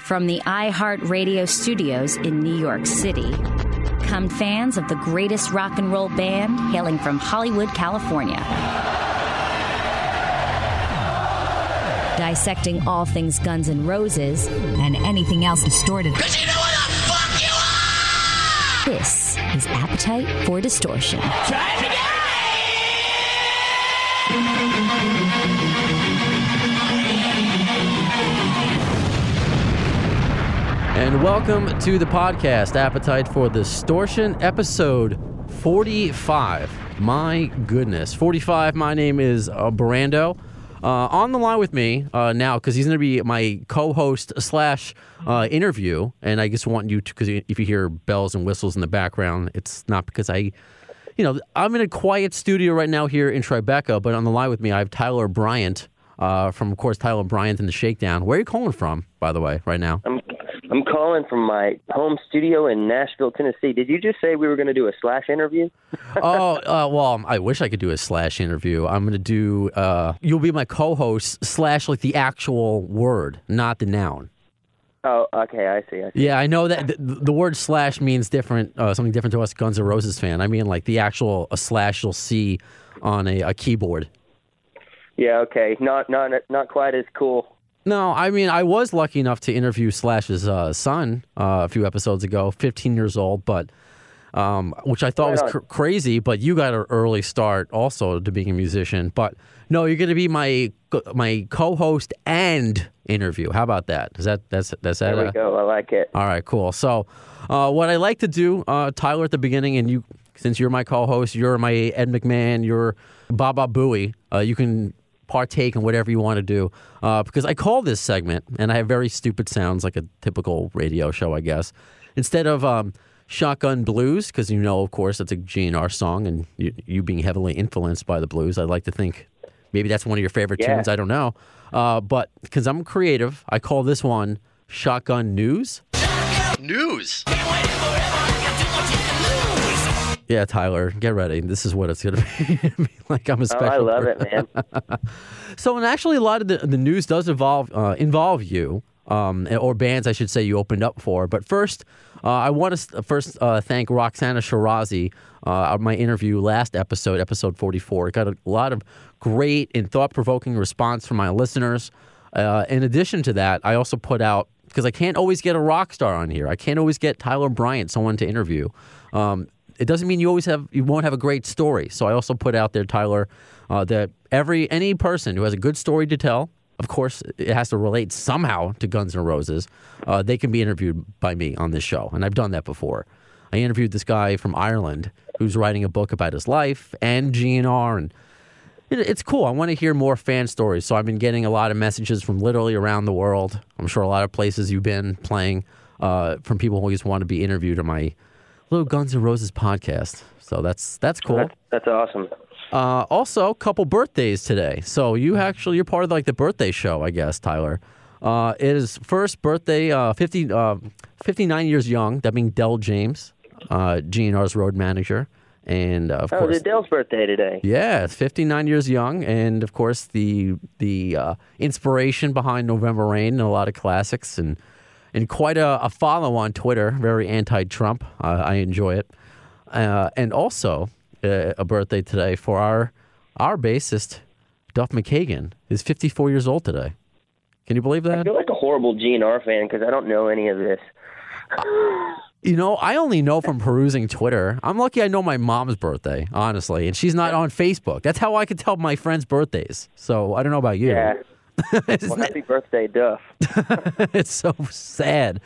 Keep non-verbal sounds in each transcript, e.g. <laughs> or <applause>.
From the iHeartRadio studios in New York City come fans of the greatest rock and roll band hailing from Hollywood, California. Dissecting all things Guns N' Roses and anything else distorted. You know what the fuck you are! This is Appetite for Distortion. And welcome to the podcast, Appetite for Distortion, episode 45. My goodness, 45. My name is uh, Brando. Uh, on the line with me uh, now, because he's going to be my co-host slash uh, interview, and I just want you to, because if you hear bells and whistles in the background, it's not because I, you know, I'm in a quiet studio right now here in Tribeca, but on the line with me, I have Tyler Bryant uh, from, of course, Tyler Bryant and the Shakedown. Where are you calling from, by the way, right now? I'm I'm calling from my home studio in Nashville, Tennessee. Did you just say we were going to do a slash interview? <laughs> oh, uh, well, I wish I could do a slash interview. I'm going to do, uh, you'll be my co host, slash like the actual word, not the noun. Oh, okay, I see. I see. Yeah, I know that the, the word slash means different, uh, something different to us Guns N' Roses fan. I mean, like the actual a slash you'll see on a, a keyboard. Yeah, okay. Not not not quite as cool. No, I mean, I was lucky enough to interview Slash's uh, son uh, a few episodes ago, 15 years old, but um, which I thought Right was cr- crazy. But you got an early start also to being a musician. But no, you're going to be my my co-host and interview. How about that? Is that that's that's that? There we go. I like it. all right, cool. So, uh, what I like to do, uh, Tyler, at the beginning, and you, since you're my co-host, you're my Ed McMahon, you're Baba Booey. Uh, you can partake in whatever you want to do, uh, because I call this segment, and I have very stupid sounds, like a typical radio show, I guess. Instead of um, Shotgun Blues, because you know, of course, that's a GNR song, and you, you being heavily influenced by the blues, I'd like to think maybe that's one of your favorite Yeah. tunes. I don't know, uh, but because I'm creative, I call this one Shotgun News. News. Yeah, Tyler, get ready. This is what it's going <laughs> to be. like I'm a special. Oh. I love person. it, man. <laughs> So, and actually, a lot of the, the news does involve uh, involve you, um, or bands, I should say, you opened up for. But first, uh, I want to first uh, thank Roxana Shirazi. Uh, my interview last episode, episode 44, got a lot of great and thought provoking response from my listeners. Uh, in addition to that, I also put out because I can't always get a rock star on here. I can't always get Tyler Bryant, someone to interview. Um, it doesn't mean you always have you won't have a great story. So I also put out there, Tyler, uh, that every any person who has a good story to tell, of course, it has to relate somehow to Guns N' Roses. Uh, they can be interviewed by me on this show, and I've done that before. I interviewed this guy from Ireland who's writing a book about his life and GNR, and it- it's cool. I want to hear more fan stories. So I've been getting a lot of messages from literally around the world. I'm sure a lot of places you've been playing uh, from people who just want to be interviewed on my little Guns N' Roses podcast. So that's that's cool. That's, that's awesome. Uh, also, a couple birthdays today. So you actually you're part of like the birthday show, I guess, Tyler. Uh, it is first birthday, uh, 50, uh, 59 years young. That being Del James, uh, GNR's road manager, and uh, of Oh, course it's Del's birthday today. yeah, it's 59 years young, and of course the the uh, inspiration behind November Rain and a lot of classics, and and quite a, a follow on Twitter. Very anti-Trump. Uh, I enjoy it, uh, and also uh, a birthday today for our our bassist Duff McKagan is 54 years old today. Can you believe that? I feel like a horrible GNR fan because I don't know any of this. You know, I only know from perusing Twitter. I'm lucky I know my mom's birthday, honestly, and she's not on Facebook. That's how I could tell my friends' birthdays. So I don't know about you. Yeah. <laughs> Well, it- happy birthday, Duff. <laughs> it's so sad.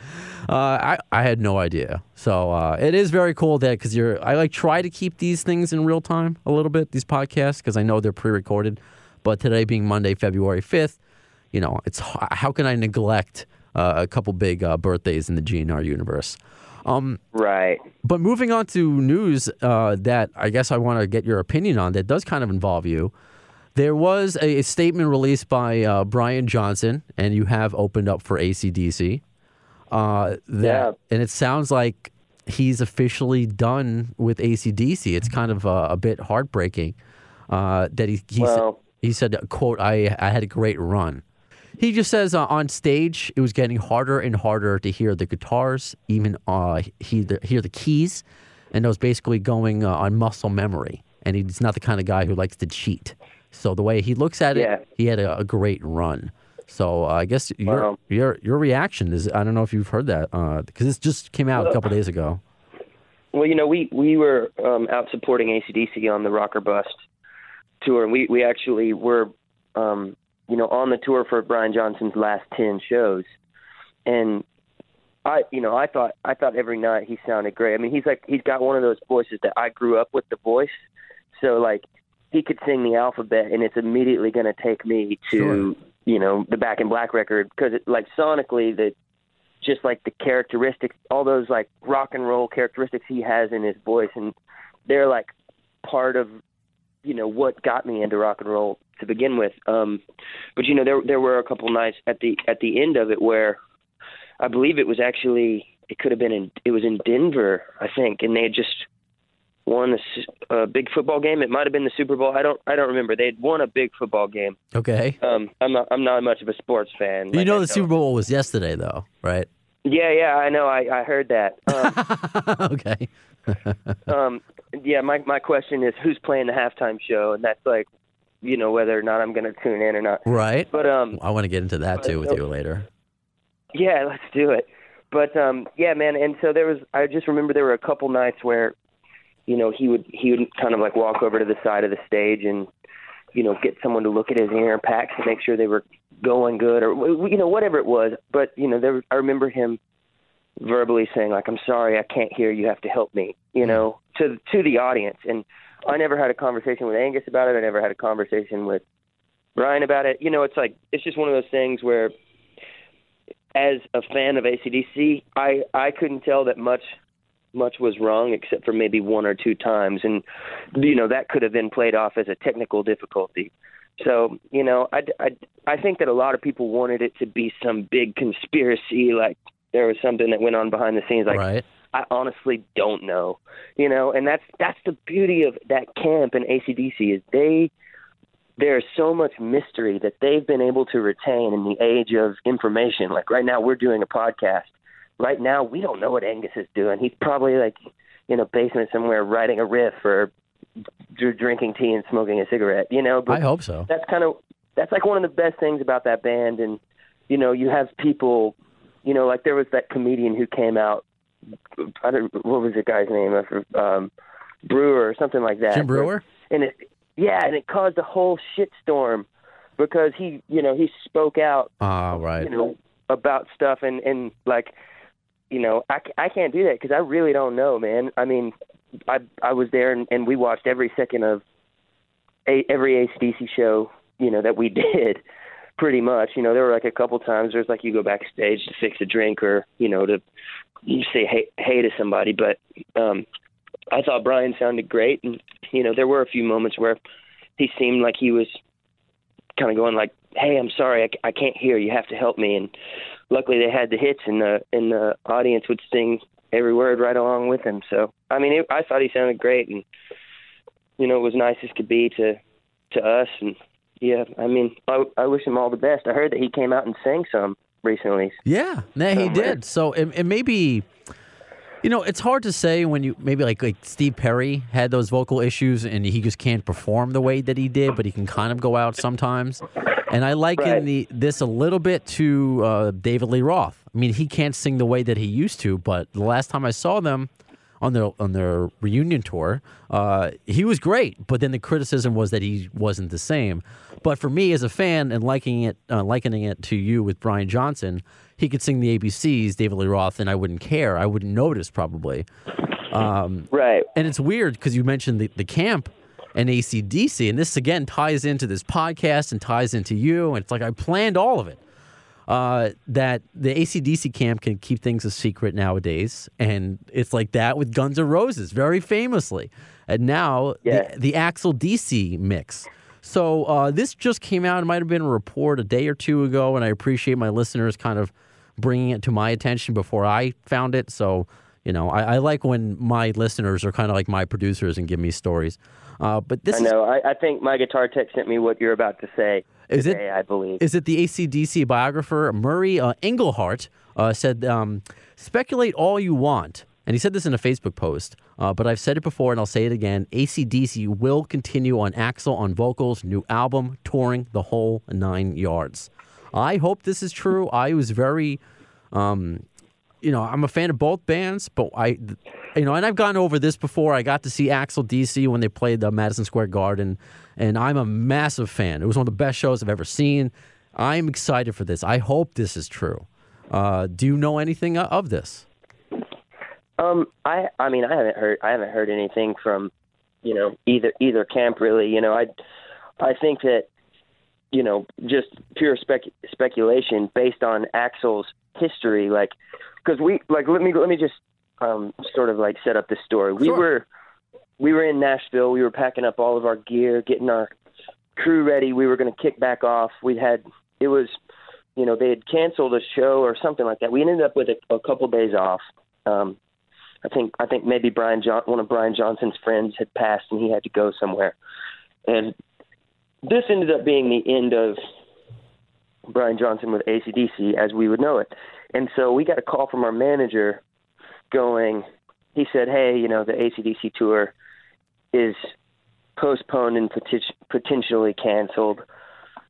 Uh, I I had no idea. So uh, it is very cool that because you're I like try to keep these things in real time a little bit these podcasts because I know they're pre-recorded. But today being Monday, February fifth, you know it's how can I neglect uh, a couple big uh, birthdays in the GNR universe? Um, Right. but moving on to news uh, that I guess I want to get your opinion on that does kind of involve you. There was a, a statement released by uh, Brian Johnson, and you have opened up for ACDC. Uh, that, Yeah. And it sounds like he's officially done with ACDC. It's kind of uh, a bit heartbreaking uh, that he, he, Well- said, he said, quote, I, I had a great run. He just says uh, on stage it was getting harder and harder to hear the guitars, even uh, he the, hear the keys, and it was basically going uh, on muscle memory. And he's not the kind of guy who likes to cheat. So the way he looks at it, Yeah. he had a, a great run. So uh, I guess your Wow. your your reaction is I don't know if you've heard that because this just came out a couple days ago. Well, you know, we we were um, out supporting ACDC on the Rock or Bust tour, and we we actually were, um, you know, on the tour for Brian Johnson's last ten shows, and I, you know, I thought I thought every night he sounded great. I mean, he's like he's got one of those voices that I grew up with the voice, so like he could sing the alphabet, and it's immediately going to take me to Sure. you know the Back in Black record because it, like sonically the just like the characteristics, all those like rock and roll characteristics he has in his voice, and they're like part of you know what got me into rock and roll to begin with. Um, but you know there there were a couple nights at the at the end of it where I believe it was actually it could have been in it was in Denver I think, and they had just won a big football game. It might have been the Super Bowl. I don't I don't remember. They had won a big football game. Okay. Um, I'm not I'm not much of a sports fan. You like know I the Super Bowl was yesterday though, right? Yeah, yeah, I know. I I heard that. Um, <laughs> okay. <laughs> um, yeah, my my question is who's playing the halftime show, and that's like, you know, whether or not I'm going to tune in or not. Right. But um, I want to get into that too with you later. yeah, let's do it. But um, yeah, man. And so there was. I just remember there were a couple nights where, you know, he would he would kind of like walk over to the side of the stage and, you know, get someone to look at his ear packs to make sure they were going good or you know whatever it was. But you know, there was, I remember him verbally saying like, "I'm sorry, I can't hear. You have to help me." You mm-hmm. know, to to the audience. And I never had a conversation with Angus about it. I never had a conversation with Brian about it. You know, it's like it's just one of those things where as a fan of ACDC, I I couldn't tell that much much was wrong except for maybe one or two times, and you know that could have been played off as a technical difficulty. So you know, I I I think that a lot of people wanted it to be some big conspiracy, like there was something that went on behind the scenes. Like right. I honestly don't know, you know, and that's that's the beauty of that camp and ACDC is they there's so much mystery that they've been able to retain in the age of information. Like right now, we're doing a podcast. Right now, we don't know what Angus is doing. He's probably like in a basement somewhere writing a riff or dr- drinking tea and smoking a cigarette. You know, but I hope so. that's kind of that's like one of the best things about that band and you know you have people you know like there was that comedian who came out i don't what was the guy's name um Breuer or something like that Jim Breuer? and it yeah and it caused a whole shitstorm because he you know he spoke out Ah, right. you know about stuff and and like you know i, I can't do that because i really don't know man. I mean i i was there and, and we watched every second of a, every acdc show you know that we <laughs> did pretty much. You know there were like a couple times there's like you go backstage to fix a drink or you know to you say hey hey to somebody. But um i thought brian sounded great. And you know there were a few moments where he seemed like he was kind of going like, "Hey, I'm sorry, I, I can't hear. You have to help me." And luckily, they had the hits, and the and the audience would sing every word right along with him. So, I mean, it, I thought he sounded great, and you know, it was nice as could be to to us. And yeah, I mean, I, I wish him all the best. I heard that he came out and sang some recently. Yeah, no, he did. So and, and maybe, you know, it's hard to say when you maybe like like Steve Perry had those vocal issues and he just can't perform the way that he did, but he can kind of go out sometimes. And I liken Right. the this a little bit to uh, David Lee Roth. I mean, he can't sing the way that he used to, but the last time I saw them on their on their reunion tour, uh, he was great. But then the criticism was that he wasn't the same. But for me as a fan and liking it, uh, likening it to you with Brian Johnson, he could sing the ABCs, David Lee Roth, and I wouldn't care. I wouldn't notice probably. Right. And it's weird because you mentioned the, the camp and ACDC, and this again ties into this podcast and ties into you. And it's like I planned all of it. Uh, that the ACDC camp can keep things a secret nowadays. And it's like that with Guns N' Roses, very famously. And now Yeah. the, the Axl DC mix. So uh, this just came out. It might have been a report a day or two ago, and I appreciate my listeners kind of bringing it to my attention before I found it. So, you know, I, I like when my listeners are kind of like my producers and give me stories. Uh, but this I is know. I, I think my guitar tech sent me what you're about to say. Is it- I believe. Is it the ACDC biographer Murray uh, Engleheart uh, said, um, speculate all you want. And he said this in a Facebook post, uh, but I've said it before and I'll say it again. ACDC will continue on Axl on vocals, new album, touring the whole nine yards. I hope this is true. I was very, um, you know, I'm a fan of both bands, but I, you know, and I've gone over this before. I got to see Axl DC when they played the Madison Square Garden, and I'm a massive fan. It was one of the best shows I've ever seen. I'm excited for this. I hope this is true. Uh, do you know anything of this? Um, I I mean I haven't heard I haven't heard anything from, you know, either either camp really. You know, I I think that, you know, just pure spec speculation based on Axl's history, like, because we like let me let me just um sort of like set up this story. We Sure. were we were in Nashville. We were packing up all of our gear, getting our crew ready. We were going to kick back off. We had it was, you know, they had canceled a show or something like that. We ended up with a, a couple days off. Um, I think I think maybe Brian John, one of Brian Johnson's friends had passed and he had to go somewhere, and this ended up being the end of Brian Johnson with ACDC as we would know it. And so we got a call from our manager going, he said, hey, you know, the ACDC tour is postponed and poten- potentially canceled.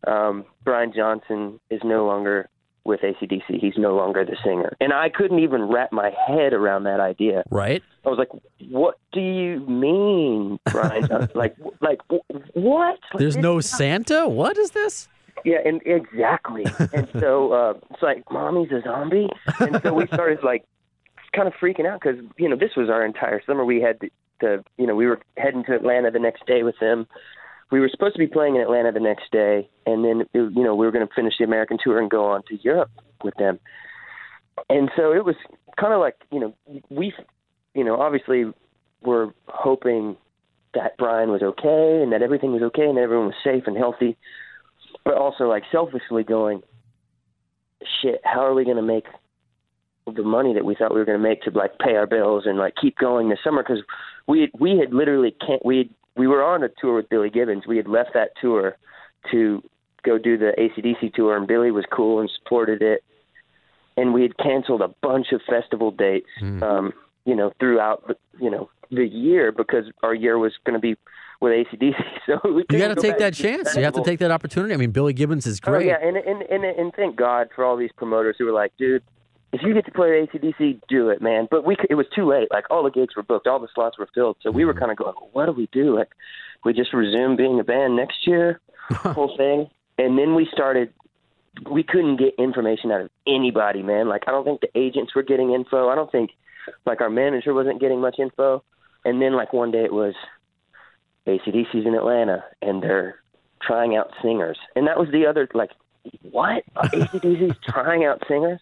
Um, Brian Johnson is no longer with ACDC. He's no longer the singer. And I couldn't even wrap my head around that idea. Right? I was like, "What do you mean, Brian? Johnson? <laughs> like, like wh- what? There's no Santa? What is this? Yeah, and exactly. and <laughs> so uh, it's like, mommy's a zombie. And so we started like kind of freaking out because you know this was our entire summer. We had to, to, you know, we were heading to Atlanta the next day with them. We were supposed to be playing in Atlanta the next day, and then it, you know we were going to finish the American tour and go on to Europe with them. And so it was kind of like you know we, you know, obviously we're hoping that Brian was okay and that everything was okay and everyone was safe and healthy but also like selfishly going, shit, how are we going to make the money that we thought we were going to make to like pay our bills and like keep going this summer? Because we we had literally can't we had, we were on a tour with Billy Gibbons. We had left that tour to go do the ACDC tour, and Billy was cool and supported it. And we had canceled a bunch of festival dates, um, you know, throughout the, you know the year because our year was going to be with ACDC. <laughs> So we You got to go take that chance. You have to take that opportunity. I mean, Billy Gibbons is great. Oh yeah, and, and and and thank God for all these promoters who were like, dude, if you get to play at ACDC, do it, man. But we c- it was too late. Like all the gigs were booked, all the slots were filled, so we were Mm-hmm. kind of going, what do we do? Like, we just resume being a band next year, <laughs> whole thing, and then we started. We couldn't get information out of anybody, man. Like I don't think the agents were getting info. I don't think like our manager wasn't getting much info. And then like one day it was ACDC's in Atlanta and they're trying out singers. And that was the other like what? ACDC's <laughs> trying out singers?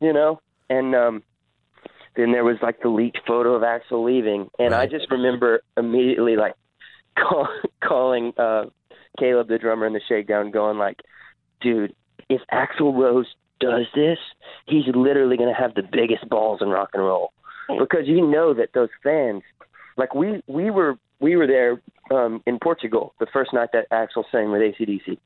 You know? And um then there was like the leaked photo of Axl leaving and I just remember immediately like <laughs> call, calling uh Caleb the drummer in the shakedown going like, dude, if Axl Rose does this, he's literally going to have the biggest balls in rock and roll because you know that those fans like we we were we were there um in Portugal the first night that Axl sang with ACDC.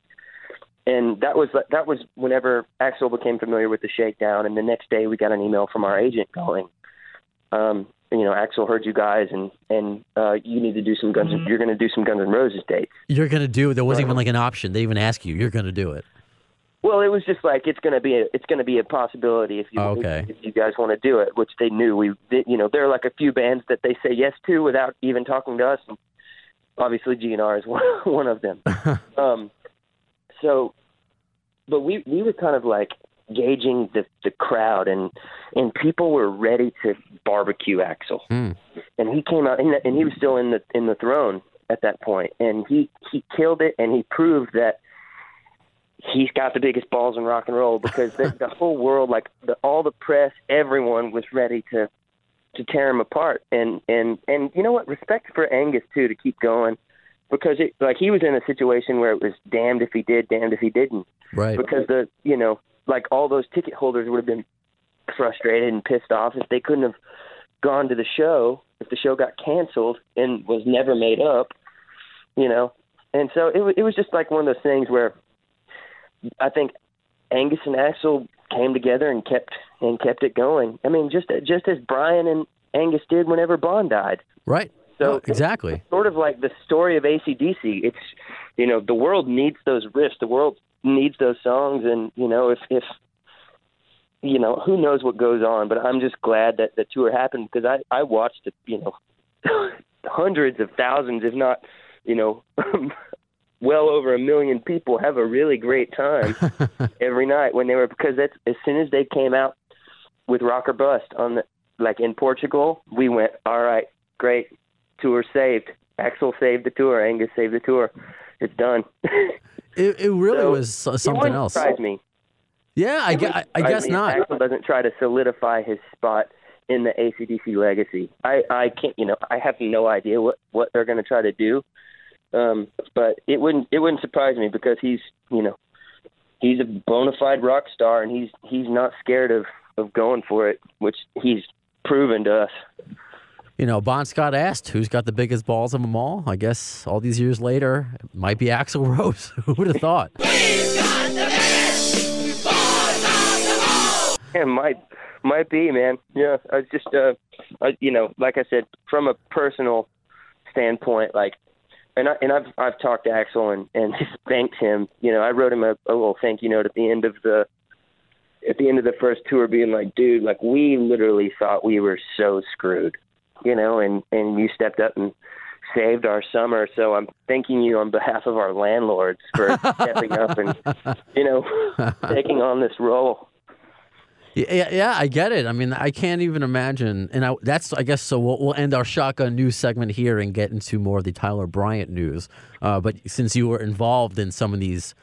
And that was that was whenever Axl became familiar with the shakedown and the next day we got an email from our agent going um you know Axl heard you guys and and uh you need to do some guns you're going to do some Guns N' Roses dates. You're going to do it. There wasn't even like an option. They even ask you. You're going to do it. Well, it was just like it's going to be a it's going to be a possibility if you okay. if, you guys want to do it, which they knew we did. You know, there are like a few bands that they say yes to without even talking to us. And obviously, GNR is <laughs> one one of them. <laughs> um, so, but we we were kind of like gauging the the crowd, and and people were ready to barbecue Axl, Hmm. and he came out, and, and he was still in the in the throne at that point, and he he killed it, and he proved that he's got the biggest balls in rock and roll because the, the whole world, like the, all the press, everyone was ready to to tear him apart. And and and you know what? Respect for Angus too to keep going because it like he was in a situation where it was damned if he did, damned if he didn't. Right. Because the you know like all those ticket holders would have been frustrated and pissed off if they couldn't have gone to the show if the show got canceled and was never made up, you know. And so it it was just like one of those things where I think Angus and Axl came together and kept and kept it going. I mean, just just as Brian and Angus did whenever Bon died. Right. So No, exactly. Sort of like the story of ACDC. It's you know the world needs those riffs. The world needs those songs, and you know if if you know who knows what goes on. But I'm just glad that the tour happened because I I watched it. You know <laughs> hundreds of thousands, if not you know. <laughs> well over a million people have a really great time <laughs> every night when they were because that's as soon as they came out with Rock or Bust on the like in Portugal, we went, all right, great, tour saved. Axl saved the tour. Angus saved the tour. It's done. <laughs> It, it really So, was something else. surprise me. Yeah, I, wouldn't I, I guess me not. Axl doesn't try to solidify his spot in the ACDC legacy. I I can't. You know, I have no idea what what they're going to try to do. Um, but it wouldn't it wouldn't surprise me because he's you know he's a bona fide rock star and he's he's not scared of of going for it, which he's proven to us. You know, Bon Scott asked who's got the biggest balls of them all. I guess all these years later, it might be Axl <laughs> Rose. Who would have thought? Yeah, might might be, man. Yeah, I just, uh, I, you know, like I said, from a personal standpoint, like, and I and I've I've talked to Axl and and just <laughs> thanked him. You know, I wrote him a, a little thank you note at the end of the at the end of the first tour, being like, dude, like we literally thought we were so screwed, you know, and and you stepped up and saved our summer. So I'm thanking you on behalf of our landlords for stepping up and <laughs> you know taking on this role. Yeah, yeah, I get it. I mean, I can't even imagine. And I, that's, I guess, so we'll, we'll end our shotgun news segment here and get into more of the Tyler Bryant news. Uh, but since you were involved in some of these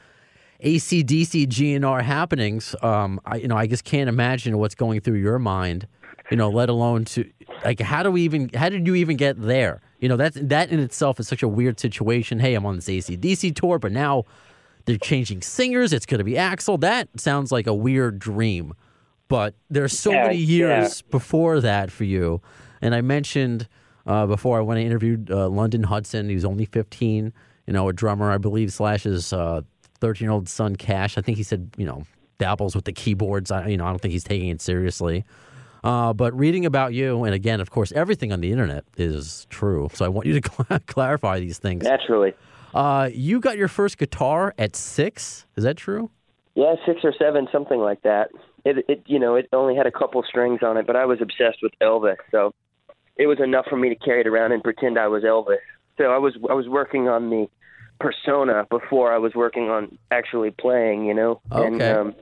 ACDC GNR happenings, um, I, you know, I just can't imagine what's going through your mind. You know, let alone to like, how do we even? How did you even get there? You know, that's that in itself is such a weird situation. Hey, I'm on this ACDC tour, but now they're changing singers. It's going to be Axl. That sounds like a weird dream but there's so Yeah, many years before that for you. And I mentioned uh, before I went and interviewed uh, London Hudson. He was only 15, you know, a drummer, I believe, slash his 13 year old son, Cash. I think he said, you know, dabbles with the keyboards. I, you know, I don't think he's taking it seriously. Uh, but reading about you, and again, of course, everything on the internet is true. So I want you to <laughs> cl- clarify these things. Naturally. Uh, you got your first guitar at six. Is that true? Yeah, six or seven, something like that. It, it, you know, it only had a couple strings on it, but I was obsessed with Elvis, so it was enough for me to carry it around and pretend I was Elvis. So I was, I was working on the persona before I was working on actually playing. You know, and Okay. um,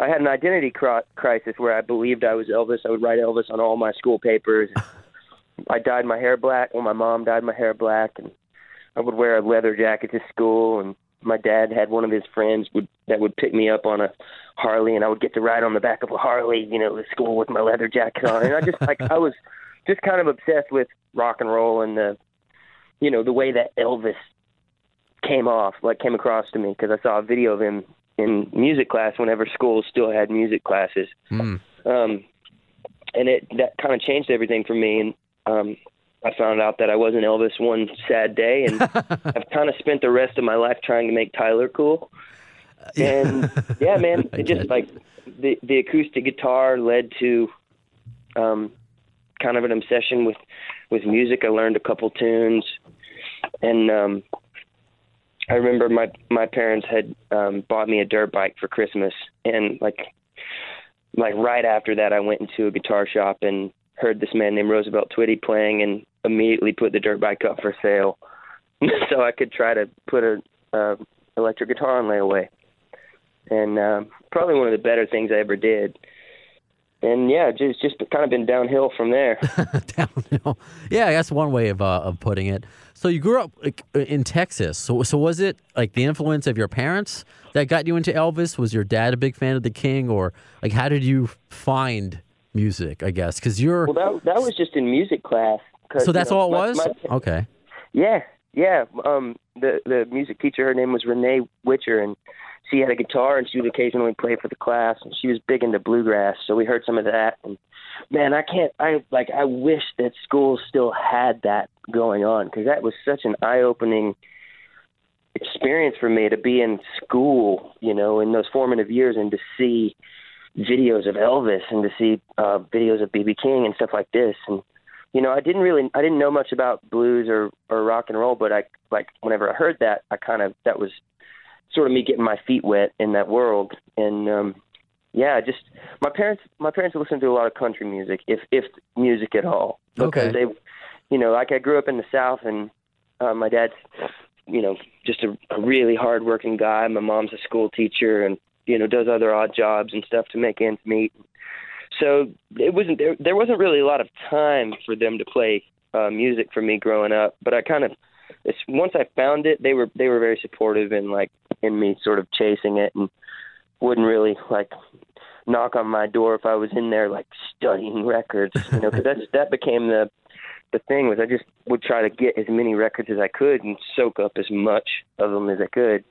I had an identity cri- crisis where I believed I was Elvis. I would write Elvis on all my school papers. <laughs> I dyed my hair black. Well, my mom dyed my hair black, and I would wear a leather jacket to school. And my dad had one of his friends would that would pick me up on a Harley, and I would get to ride on the back of a Harley, you know, to school with my leather jacket on. And I just like I was just kind of obsessed with rock and roll and the, you know, the way that Elvis came off, like came across to me because I saw a video of him in music class whenever school still had music classes Mm. um, and it that kind of changed everything for me. And um, I found out that I wasn't Elvis one sad day, and <laughs> I've kind of spent the rest of my life trying to make Tyler cool. And yeah, man, <laughs> it just like the the acoustic guitar led to um, kind of an obsession with with music. I learned a couple tunes, and um, I remember my my parents had um, bought me a dirt bike for Christmas, and like like right after that, I went into a guitar shop and heard this man named Roosevelt Twitty playing, and immediately put the dirt bike up for sale, <laughs> so I could try to put a uh, electric guitar on layaway, and um, probably one of the better things I ever did. And yeah, just just kind of been downhill from there. <laughs> downhill. Yeah, that's one way of uh, of putting it. So you grew up like, in Texas. So so was it like the influence of your parents that got you into Elvis? Was your dad a big fan of the King, or like how did you find music? I guess because you're. well, that that was just in music class. 'cause, so you that's know, all it my- was. my- okay. Yeah, yeah. Um, the the music teacher, her name was Renee Witcher, and she had a guitar, and she would occasionally play for the class. And she was big into bluegrass, so we heard some of that. And man, I can't. I like. I wish that schools still had that going on because that was such an eye-opening experience for me to be in school, you know, in those formative years and to see videos of Elvis and to see uh, videos of BB King and stuff like this. And you know, I didn't really, I didn't know much about blues or or rock and roll, but I like whenever I heard that, I kind of that was sort of me getting my feet wet in that world. And um, yeah, just my parents, my parents listened to a lot of country music, if if music at all, because Okay. they, you know, like I grew up in the South, and uh, my dad's, you know, just a, a really hardworking guy. My mom's a school teacher, and you know, does other odd jobs and stuff to make ends meet. So it wasn't there. There wasn't really a lot of time for them to play uh, music for me growing up. But I kind of, it's, once I found it, they were they were very supportive and like in me sort of chasing it, and wouldn't really like knock on my door if I was in there like studying records, you know, because that's <laughs> that became the the thing was I just would try to get as many records as I could and soak up as much of them as I could.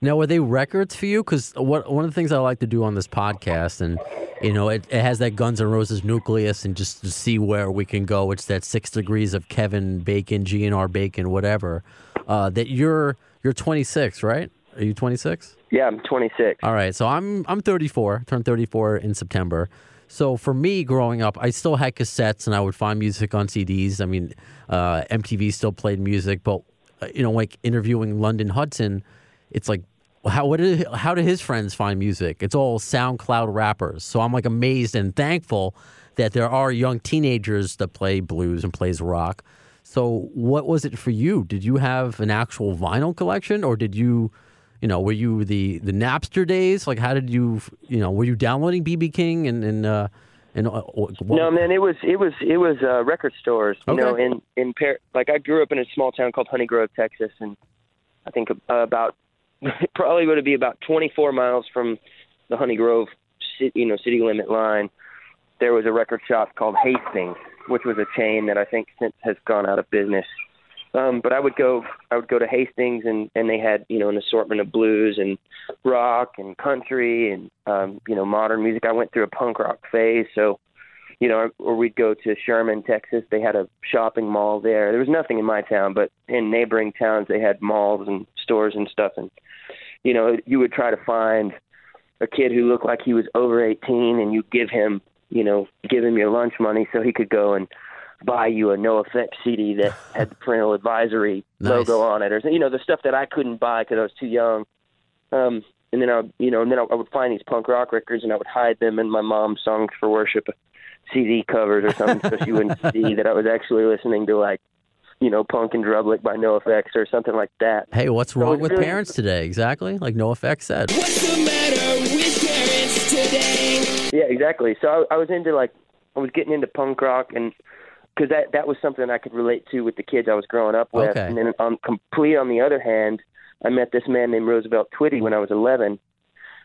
Now, were they records for you? Because what one of the things I like to do on this podcast, and you know, it, it has that Guns N' Roses nucleus, and just to see where we can go. It's that six degrees of Kevin Bacon, GNR Bacon, whatever. Uh, that you're you're 26, right? Are you 26? Yeah, I'm 26. All right, so I'm I'm 34, turned 34 in September. So for me, growing up, I still had cassettes, and I would find music on CDs. I mean, uh, MTV still played music, but uh, you know, like interviewing London Hudson, it's like how what did how did his friends find music? It's all SoundCloud rappers. So I'm like amazed and thankful that there are young teenagers that play blues and plays rock. So what was it for you? Did you have an actual vinyl collection, or did you? you know, were you the the Napster days? Like, how did you, you know, were you downloading BB King and and uh, and uh, what, No, man, it was it was it was uh, record stores. You Okay. know, in in Par- like I grew up in a small town called Honey Grove, Texas, and I think uh, about <laughs> probably would be about 24 miles from the Honey Grove, you know, city limit line. There was a record shop called Hastings, which was a chain that I think since has gone out of business. Um, but I would go, I would go to Hastings, and and they had you know an assortment of blues and rock and country and um, you know modern music. I went through a punk rock phase, so you know, or we'd go to Sherman, Texas. They had a shopping mall there. There was nothing in my town, but in neighboring towns they had malls and stores and stuff. And you know, you would try to find a kid who looked like he was over 18, and you give him, you know, give him your lunch money so he could go and buy you a NOFX CD that <laughs> had the parental advisory Nice. logo on it, or you know, the stuff that I couldn't buy because I was too young. Um, and then I, would you know, and then I, I would find these punk rock records, and I would hide them in my mom's songs for worship CD covers or something, so she wouldn't <laughs> see that I was actually listening to like, you know, Punk and Drublic by NOFX or something like that. hey, what's wrong with really- parents today? Exactly, like NOFX said. What's the matter with parents today? Yeah, exactly. So I, I was into like, I was getting into punk rock, and because that that was something I could relate to with the kids I was growing up with. Okay. And then on complete on the other hand, I met this man named Roosevelt Twitty when I was 11,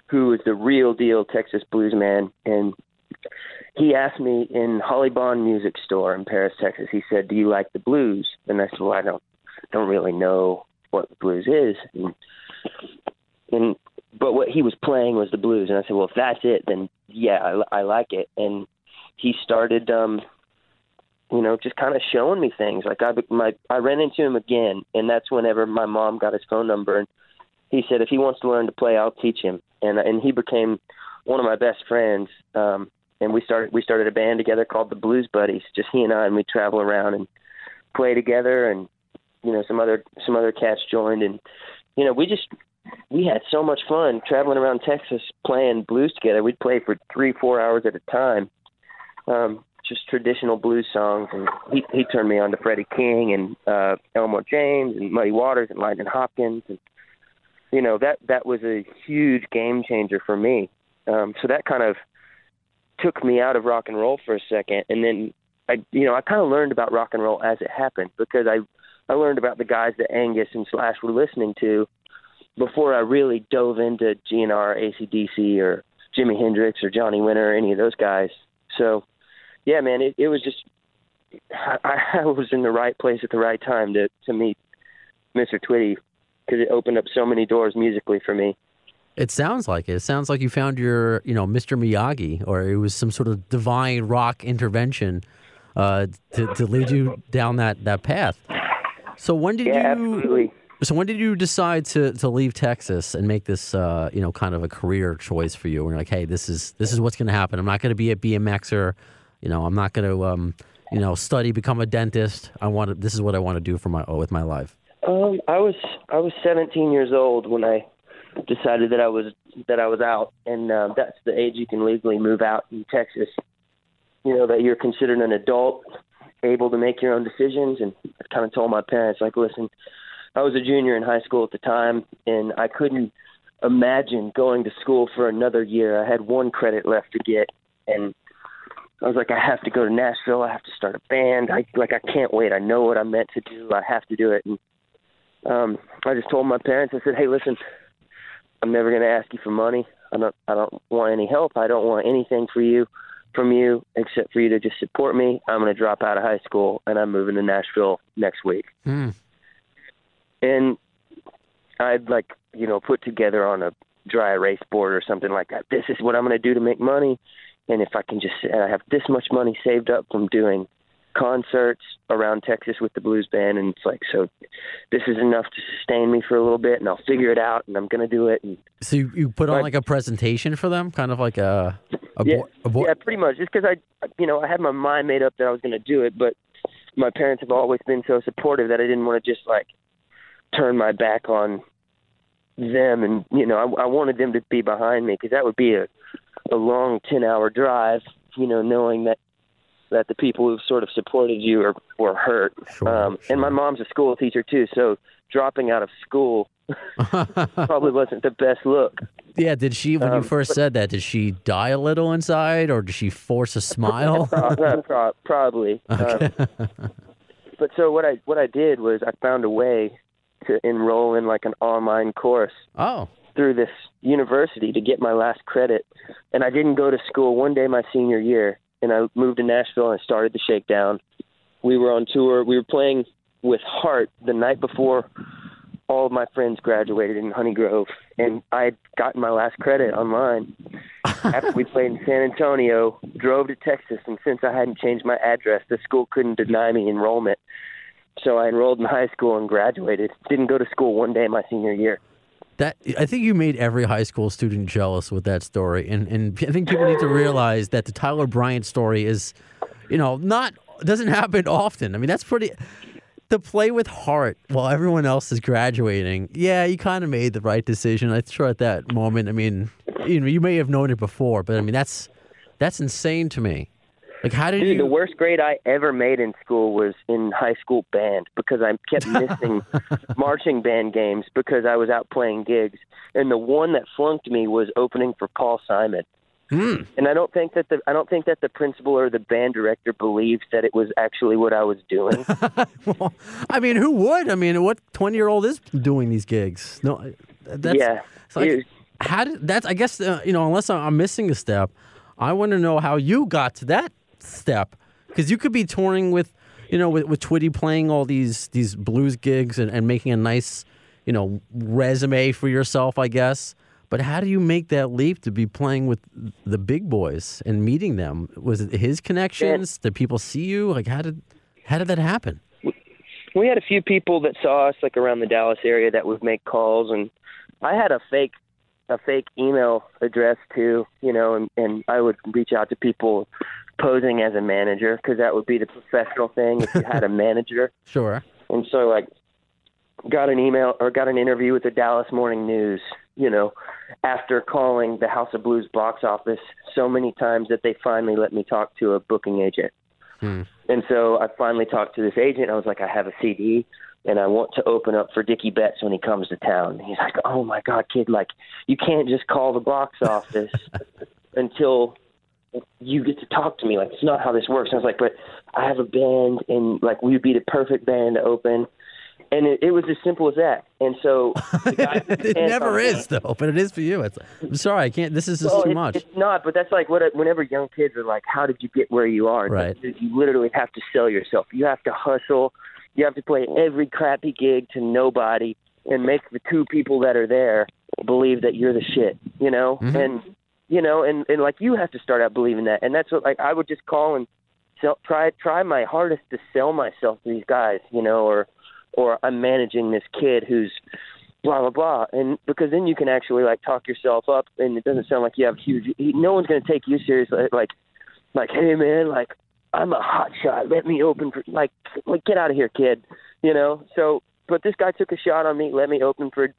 who was the real deal Texas blues man, and he asked me in Holly Bond Music Store in Paris, Texas. He said, "Do you like the blues?" And I said, "Well, I don't don't really know what blues is." And, and but what he was playing was the blues, and I said, "Well, if that's it, then yeah, I, I like it." And he started, um, you know, just kind of showing me things. Like I, my, I ran into him again, and that's whenever my mom got his phone number, and he said, "If he wants to learn to play, I'll teach him." And and he became one of my best friends. Um, and we started we started a band together called the Blues Buddies, just he and I, and we travel around and play together, and you know some other some other cats joined, and you know we just we had so much fun traveling around Texas playing blues together. We'd play for three four hours at a time, um, just traditional blues songs, and he he turned me on to Freddie King and uh, Elmore James and Muddy Waters and Lightning Hopkins, and you know that that was a huge game changer for me. Um, so that kind of took me out of rock and roll for a second, and then I, you know, I kind of learned about rock and roll as it happened because I, I learned about the guys that Angus and Slash were listening to before I really dove into GNR, ACDC, or Jimi Hendrix or Johnny Winter or any of those guys. So, yeah, man, it, it was just I, I <laughs> was in the right place at the right time to to meet Mr. Twitty because it opened up so many doors musically for me. It sounds like it. It sounds like you found your, you know, Mr. Miyagi, or it was some sort of divine rock intervention uh, to, to lead you down that, that path. So when did Yeah, you? absolutely. So when did you decide to, to leave Texas and make this uh, you know kind of a career choice for you? And like, hey, this is this is what's going to happen. I'm not going to be a BMXer. You know, I'm not going to um, you know study, become a dentist. I want to, this is what I want to do for my with my life. Um, I was I was 17 years old when I decided that I was that I was out, and uh, that's the age you can legally move out in Texas. You know that you're considered an adult, able to make your own decisions, and I kind of told my parents like, listen, I was a junior in high school at the time, and I couldn't imagine going to school for another year. I had one credit left to get, and I was like, I have to go to Nashville. I have to start a band. I like, I can't wait. I know what I'm meant to do. I have to do it. And um, I just told my parents. I said, Hey, listen, I'm never going to ask you for money. I don't. I don't want any help. I don't want anything for you, from you, except for you to just support me. I'm going to drop out of high school, and I'm moving to Nashville next week. Hmm. And I'd like, you know, put together on a dry erase board or something like that. This is what I'm going to do to make money, and if I can just, and I have this much money saved up from doing concerts around Texas with the blues band, and it's like, so this is enough to sustain me for a little bit, and I'll figure it out, and I'm going to do it. And So you, you put on like a presentation for them, kind of like a, a, yeah, bo- a bo- yeah, pretty much. Just because I, you know, I had my mind made up that I was going to do it, but my parents have always been so supportive that I didn't want to just like turn my back on them, and you know, I, I wanted them to be behind me because that would be a a long ten hour drive, you know, knowing that that the people who've sort of supported you are were hurt. Sure, um, And my mom's a school teacher too, so dropping out of school <laughs> probably wasn't the best look. yeah. Did she when you Um, first said that? Did she die a little inside, or did she force a <laughs> smile? <laughs> Pro- pro- probably. Um, but so what I what I did was I found a way to enroll in like an online course oh, through this university to get my last credit, and I didn't go to school one day my senior year, and I moved to Nashville and I started the Shakedown. We were on tour. We were playing with Heart the night before all of my friends graduated in Honey Grove, and I had gotten my last credit online after we played in San Antonio, drove to Texas, and since I hadn't changed my address, the school couldn't deny me enrollment. So I enrolled in high school and graduated. Didn't go to school one day my senior year. That I think you made every high school student jealous with that story, and and I think people need to realize that the Tyler Bryant story is, you know, not doesn't happen often. I mean, that's pretty. To play with heart while everyone else is graduating, yeah, you kind of made the right decision. I'm sure at that moment. I mean, you know, you may have known it before, but I mean, that's that's insane to me. Like, how did Dude, you? the worst grade I ever made in school was in high school band because I kept <laughs> missing marching band games because I was out playing gigs. And the one that flunked me was opening for Paul Simon. Hmm. And I don't think that the I don't think that the principal or the band director believed that it was actually what I was doing. <laughs> Well, I mean, who would? I mean, what twenty year old is doing these gigs? No, that's yeah. like, how did that's? I guess uh, you know, unless I'm missing a step, I want to know how you got to that step because you could be touring with, you know, with, with Twitty playing all these these blues gigs and, and making a nice, you know, resume for yourself, I guess. But how do you make that leap to be playing with the big boys and meeting them? Was it his connections? Did people see you? Like, how did how did that happen? we had a few people that saw us like around the Dallas area that would make calls and I had a fake a fake email address too, you know, and and I would reach out to people posing as a manager because that would be the professional thing if you had a <laughs> manager. Sure. And so like got an email or got an interview with the Dallas Morning News, you know, after calling the House of Blues box office so many times that they finally let me talk to a booking agent. Hmm. And so I finally talked to this agent. I was like, I have a CD and I want to open up for Dickey Betts when he comes to town. He's like, Oh my God, kid, like you can't just call the box office <laughs> until you get to talk to me. Like it's not how this works. I was like, But I have a band and like we would be the perfect band to open and it, it was as simple as that. And so the guy <laughs> put his it never on me. is though, but it is for you. It's, I'm sorry, I can't. This is just Well, too it- much. It's not, but that's like what whenever young kids are like, "How did you get where you are?" Right. you literally have to sell yourself. You have to hustle. You have to play every crappy gig to nobody and make the two people that are there believe that you're the shit. You know, Mhm. and you know, and and like you have to start out believing that. And that's what like I would just call and sell, try try my hardest to sell myself to these guys. You know, or or I'm managing this kid who's blah blah blah and because then you can actually like talk yourself up and it doesn't sound like you have huge no one's going to take you seriously like like hey man like I'm a hot shot let me open for like like get out of here kid you know so but this guy took a shot on me let me open for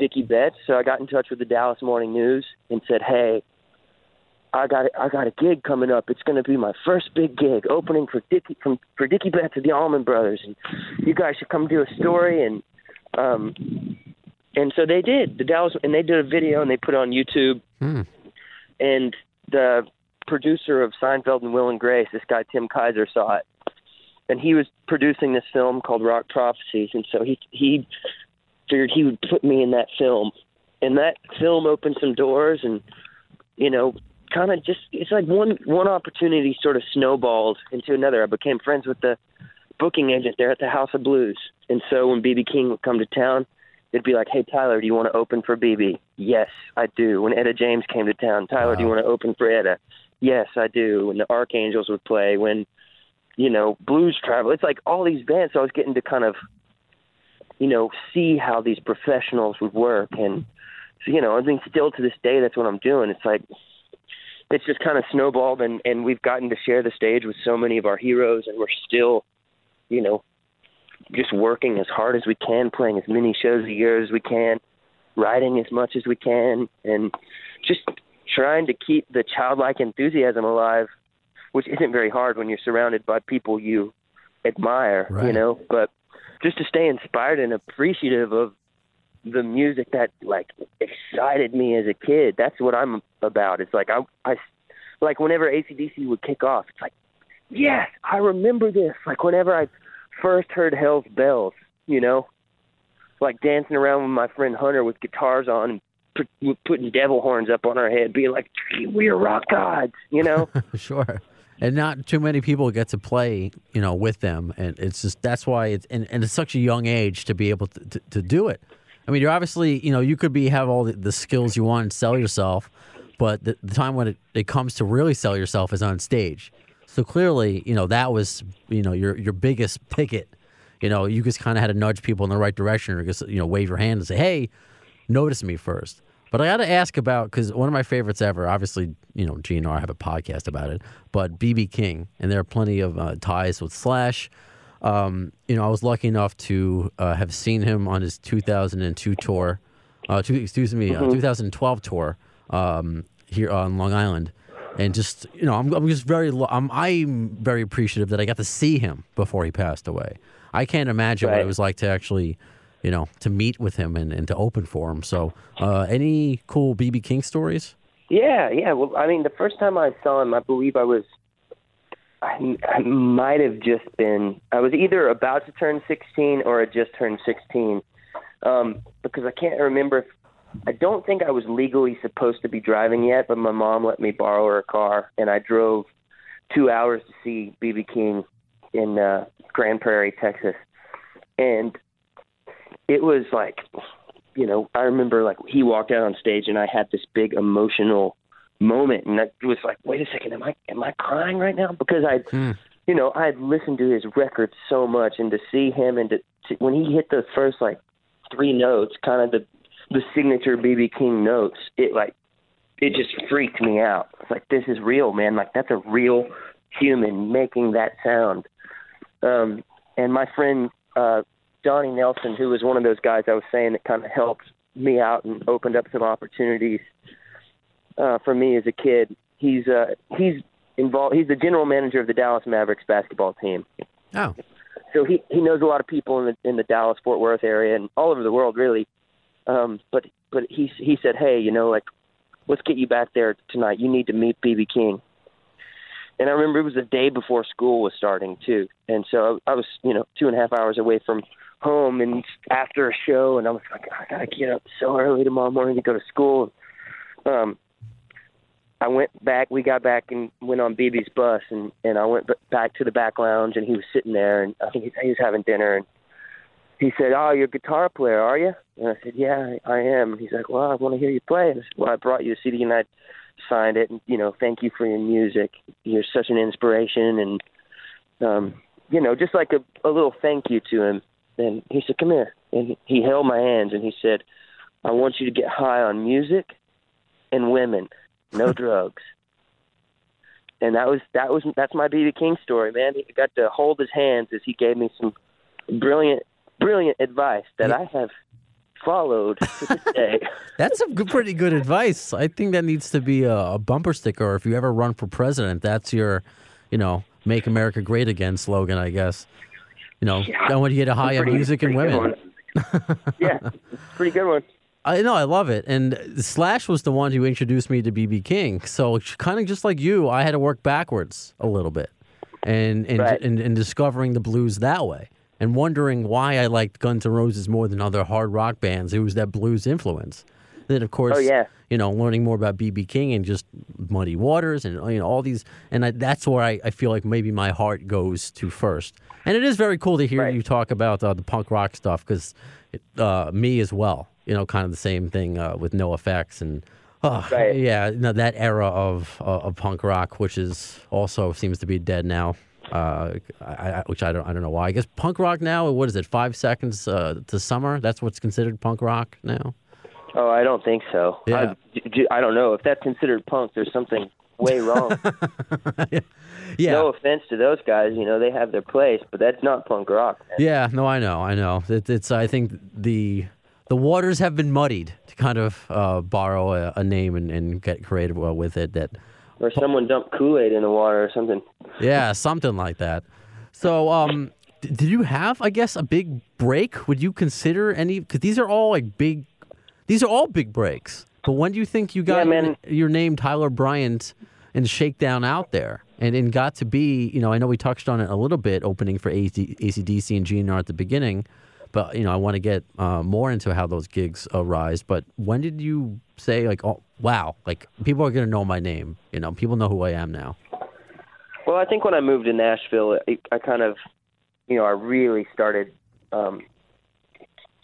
Dickey Betts so I got in touch with the Dallas Morning News and said hey I got I got a gig coming up. It's going to be my first big gig, opening for Dickey from for Dickey Betts of the Allman Brothers, and you guys should come do a story. And um, and so they did. The Dallas and they did a video and they put it on YouTube. Hmm. And the producer of Seinfeld and Will and Grace, this guy Tim Kaiser, saw it, and he was producing this film called Rock Prophecies, and so he he figured he would put me in that film, and that film opened some doors, and you know kind of just it's like one one opportunity sort of snowballed into another. I became friends with the booking agent there at the House of Blues, and so when BB King would come to town, it'd be like, "Hey Tyler, do you want to open for BB?" Yes, I do. When Etta James came to town, Tyler, wow. do you want to open for Etta? Yes, I do. When the Arc Angels would play, when you know Blues Travel, it's like all these bands. So I was getting to kind of you know see how these professionals would work and. You know, I think still to this day, that's what I'm doing. It's like it's just kind of snowballed and and we've gotten to share the stage with so many of our heroes and we're still you know just working as hard as we can playing as many shows a year as we can writing as much as we can and just trying to keep the childlike enthusiasm alive which isn't very hard when you're surrounded by people you admire right. you know but just to stay inspired and appreciative of the music that like excited me as a kid. That's what I'm about. It's like I, I, like whenever ACDC would kick off, it's like, yes, I remember this. Like whenever I first heard Hell's Bells, you know, like dancing around with my friend Hunter with guitars on and put, putting devil horns up on our head, being like, "We are rock gods," you know. <laughs> sure. And not too many people get to play, you know, with them, and it's just that's why it's and, and it's such a young age to be able to, to, to do it. I mean, you're obviously, you know, you could be have all the, the skills you want and sell yourself, but the, the time when it, it comes to really sell yourself is on stage. So clearly, you know, that was, you know, your your biggest picket. You know, you just kind of had to nudge people in the right direction or just, you know, wave your hand and say, hey, notice me first. But I got to ask about because one of my favorites ever, obviously, you know, GNR I have a podcast about it, but BB King, and there are plenty of uh, ties with Slash. Um, you know, I was lucky enough to uh, have seen him on his 2002 tour, uh, two, excuse me, uh, mm-hmm. uh, 2012 tour um, here on Long Island, and just you know, I'm, I'm just very, I'm, I'm very appreciative that I got to see him before he passed away. I can't imagine right. what it was like to actually, you know, to meet with him and, and to open for him. So, uh, any cool BB King stories? Yeah, yeah. Well, I mean, the first time I saw him, I believe I was I, I might have just been. I was either about to turn 16 or I just turned 16, um, because I can't remember. If, I don't think I was legally supposed to be driving yet, but my mom let me borrow her car, and I drove two hours to see BB King in uh, Grand Prairie, Texas, and it was like, you know, I remember like he walked out on stage, and I had this big emotional moment, and I was like, wait a second, am I am I crying right now? Because I, hmm. you know, I had listened to his records so much, and to see him and to, to when he hit the first like three notes, kind of the the signature BB King notes, it like it just freaked me out. It's like this is real, man. Like that's a real human making that sound. Um, and my friend uh, Donnie Nelson, who was one of those guys I was saying that kind of helped me out and opened up some opportunities uh, for me as a kid. He's uh, he's involved. He's the general manager of the Dallas Mavericks basketball team. Oh, so he he knows a lot of people in the in the Dallas Fort Worth area and all over the world really. Um, but but he he said, hey, you know, like let's get you back there tonight. You need to meet BB King. And I remember it was the day before school was starting too, and so I was you know two and a half hours away from home and after a show, and I was like, I gotta get up so early tomorrow morning to go to school. Um, I went back. We got back and went on BB's bus, and and I went back to the back lounge, and he was sitting there, and I think he, he was having dinner, and he said, "Oh, you're a guitar player, are you?" And I said, "Yeah, I am." He's like, "Well, I want to hear you play." And I said, "Well, I brought you a CD, and I signed it, and you know, thank you for your music. You're such an inspiration, and um, you know, just like a, a little thank you to him." And he said, "Come here." And he held my hands and he said, "I want you to get high on music and women, no <laughs> drugs." And that was that was that's my BB King story, man. He got to hold his hands as he gave me some brilliant, brilliant advice that I have followed to this <laughs> day. That's some good, pretty good advice. I think that needs to be a, a bumper sticker. If you ever run for president, that's your, you know, "Make America Great Again" slogan, I guess. You know, I want you to get a high on Pretty- music and pretty women. yeah, <laughs> pretty good one. I know, I love it. And Slash was the one who introduced me to BB King. So kind of just like you, I had to work backwards a little bit, and and, Right. and and discovering the blues that way, and wondering why I liked Guns N' Roses more than other hard rock bands. It was that blues influence. Then of course, Oh, yeah. you know, learning more about BB King and just Muddy Waters and you know all these, and I, that's where I, I feel like maybe my heart goes to first. And it is very cool to hear Right. you talk about uh, the punk rock stuff because uh, me as well. You know, kind of the same thing uh, with NOFX and. Oh, Right. yeah, no, that era of uh, of punk rock, which is also seems to be dead now. Uh, I, I, which I don't I don't know why. I guess punk rock now. What is it? Five seconds uh, to summer. That's what's considered punk rock now. Oh, I don't think so. Yeah. I, I don't know if that's considered punk. There's something way wrong. <laughs> Yeah. No offense to those guys, you know they have their place, but that's not punk rock. Man. Yeah, no, I know, I know. It, it's I think the the waters have been muddied to kind of uh, borrow a, a name and, and get creative uh, with it. That Or someone dumped Kool Aid in the water or something. yeah, something like that. So, um, d- did you have, I guess, a big break? Would you consider any? Because these are all like big. These are all big breaks. But when do you think you got Yeah, your, name, Tyler Bryant, and Shakedown out there, and and got to be? You know, I know we touched on it a little bit, opening for AC, ACDC and GNR at the beginning. But you know, I want to get uh, more into how those gigs arise. But when did you say like, oh wow, like people are gonna know my name? You know, people know who I am now. Well, I think when I moved to Nashville, I, I kind of, you know, I really started um,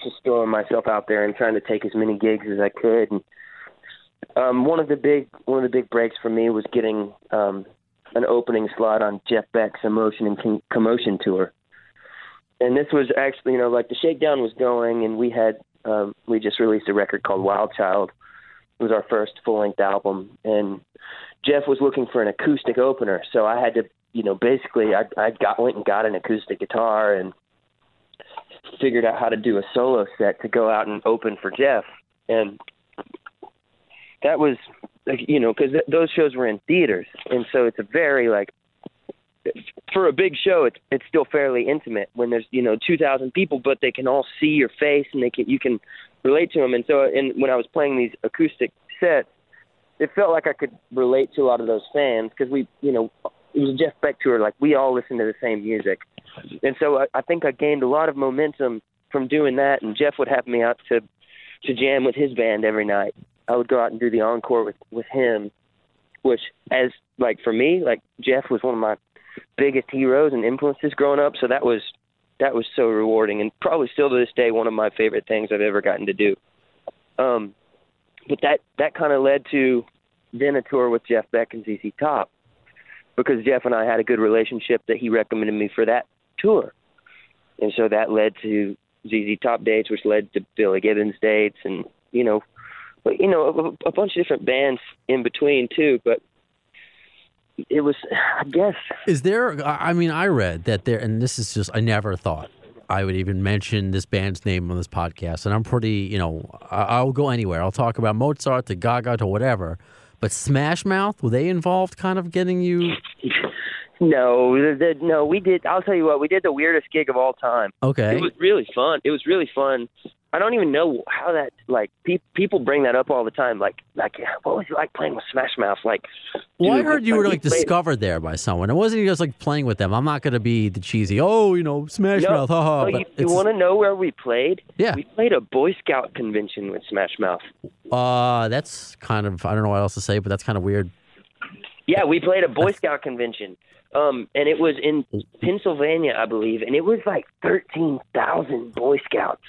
just throwing myself out there and trying to take as many gigs as I could. And um, one of the big one of the big breaks for me was getting um, an opening slot on Jeff Beck's Emotion and Commotion tour. And this was actually, you know, like the Shakedown was going, and we had um, we just released a record called Wild Child. It was our first full length album, and Jeff was looking for an acoustic opener, so I had to, you know, basically I I got went and got an acoustic guitar and figured out how to do a solo set to go out and open for Jeff, and that was, like, you know, because th- those shows were in theaters, and so it's a very like for a big show, it's it's still fairly intimate when there's you know two thousand people, but they can all see your face and they can you can relate to them. And so, and when I was playing these acoustic sets, it felt like I could relate to a lot of those fans because we, you know, it was Jeff Beck tour. Like we all listen to the same music, and so I, I think I gained a lot of momentum from doing that. And Jeff would have me out to to jam with his band every night. I would go out and do the encore with with him, which as like for me, like Jeff was one of my biggest heroes and influences growing up. So that was that was so rewarding and probably still to this day one of my favorite things I've ever gotten to do. Um, but that that kind of led to then a tour with Jeff Beck and ZZ Top because Jeff and I had a good relationship that he recommended me for that tour, and so that led to ZZ Top dates, which led to Billy Gibbons dates, and you know, but you know a, a bunch of different bands in between too. But it was, I guess, Is there? I mean, I read that there, and this is just I never thought I would even mention this band's name on this podcast, and I'm pretty, you know, I, I'll go anywhere. I'll talk about Mozart to Gaga to whatever. But Smash Mouth, were they involved? Kind of getting you? No, the, the, no, we did. I'll tell you what, we did the weirdest gig of all time. Okay. It was really fun. It was really fun. I don't even know how that like pe- people bring that up all the time. Like, like what was it like playing with Smash Mouth? Like, Well, I heard you were like discovered there by someone. It wasn't just like playing with them. I'm not going to be the cheesy. Oh, you know, Smash No, Mouth, haha. no, you, you want to know where we played? Yeah. we played a Boy Scout convention with Smash Mouth. Uh, that's kind of I don't know what else to say, but that's kind of weird. Yeah, we played a Boy Scout convention. Um, and it was in Pennsylvania, I believe, and it was like thirteen thousand Boy Scouts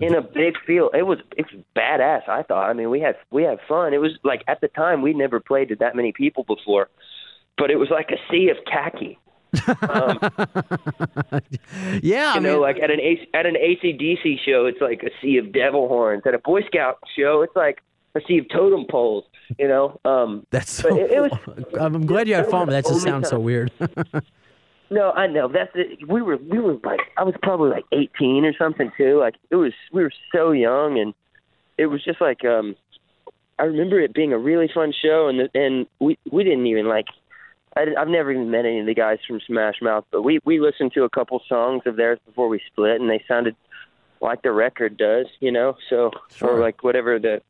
in a big field. It was it was badass. I thought. I mean, we had we had fun. It was like at the time we'd never played to that many people before, but it was like a sea of khaki. Um, <laughs> yeah, I you know, mean, like at an AC, at an ACDC show, it's like a sea of devil horns. At a Boy Scout show, it's like of totem poles. You know, um, <laughs> that's so. it- it was- <laughs> I'm glad you had fun, but that just sounds so weird. <laughs> no, I know that's it. We were we were like I was probably like 18 or something too. Like it was we were so young, and it was just like um, I remember it being a really fun show, and the, and we we didn't even like. I, I've never even met any of the guys from Smash Mouth, but we we listened to a couple songs of theirs before we split, and they sounded like the record does, you know. So Sure. or like whatever the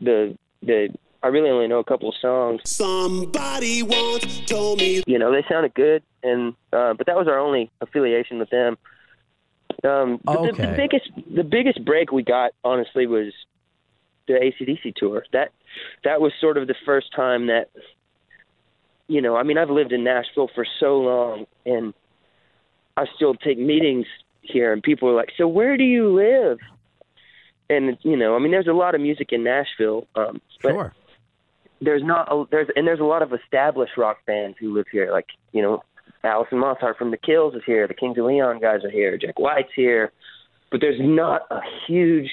the the I really only know a couple of songs. Somebody once told me You know, they sounded good, and uh, but that was our only affiliation with them. Um, but the, the biggest the biggest break we got honestly was the ACDC tour. That that was sort of the first time that you know, I mean, I've lived in Nashville for so long, and I still take meetings here, and people are like, "So where do you live?" And you know, I mean, there's a lot of music in Nashville, um, but sure. there's not a, there's and there's a lot of established rock bands who live here. Like you know, Allison Mosshart from the Kills is here. The Kings of Leon guys are here. Jack White's here, but there's not a huge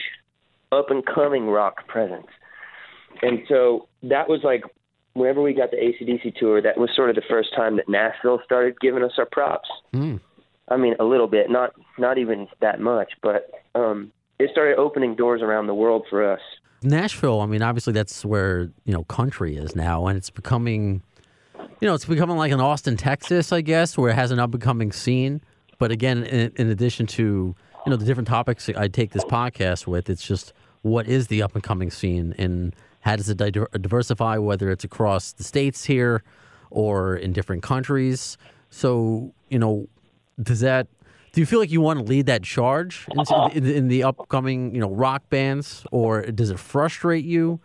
up and coming rock presence. And so that was like whenever we got the ACDC tour, that was sort of the first time that Nashville started giving us our props. Hmm. I mean, a little bit, not not even that much, but um, it started opening doors around the world for us. Nashville, I mean, obviously that's where, you know, country is now, and it's becoming, you know, it's becoming like an Austin, Texas, I guess, where it has an up and coming scene. But again, in, in addition to, you know, the different topics I take this podcast with, it's just what is the up and coming scene and how does it diver- diversify, whether it's across the states here or in different countries. So, you know, does that do you feel like you want to lead that charge <laughs> in, in, in the upcoming you know rock bands? Or does it frustrate you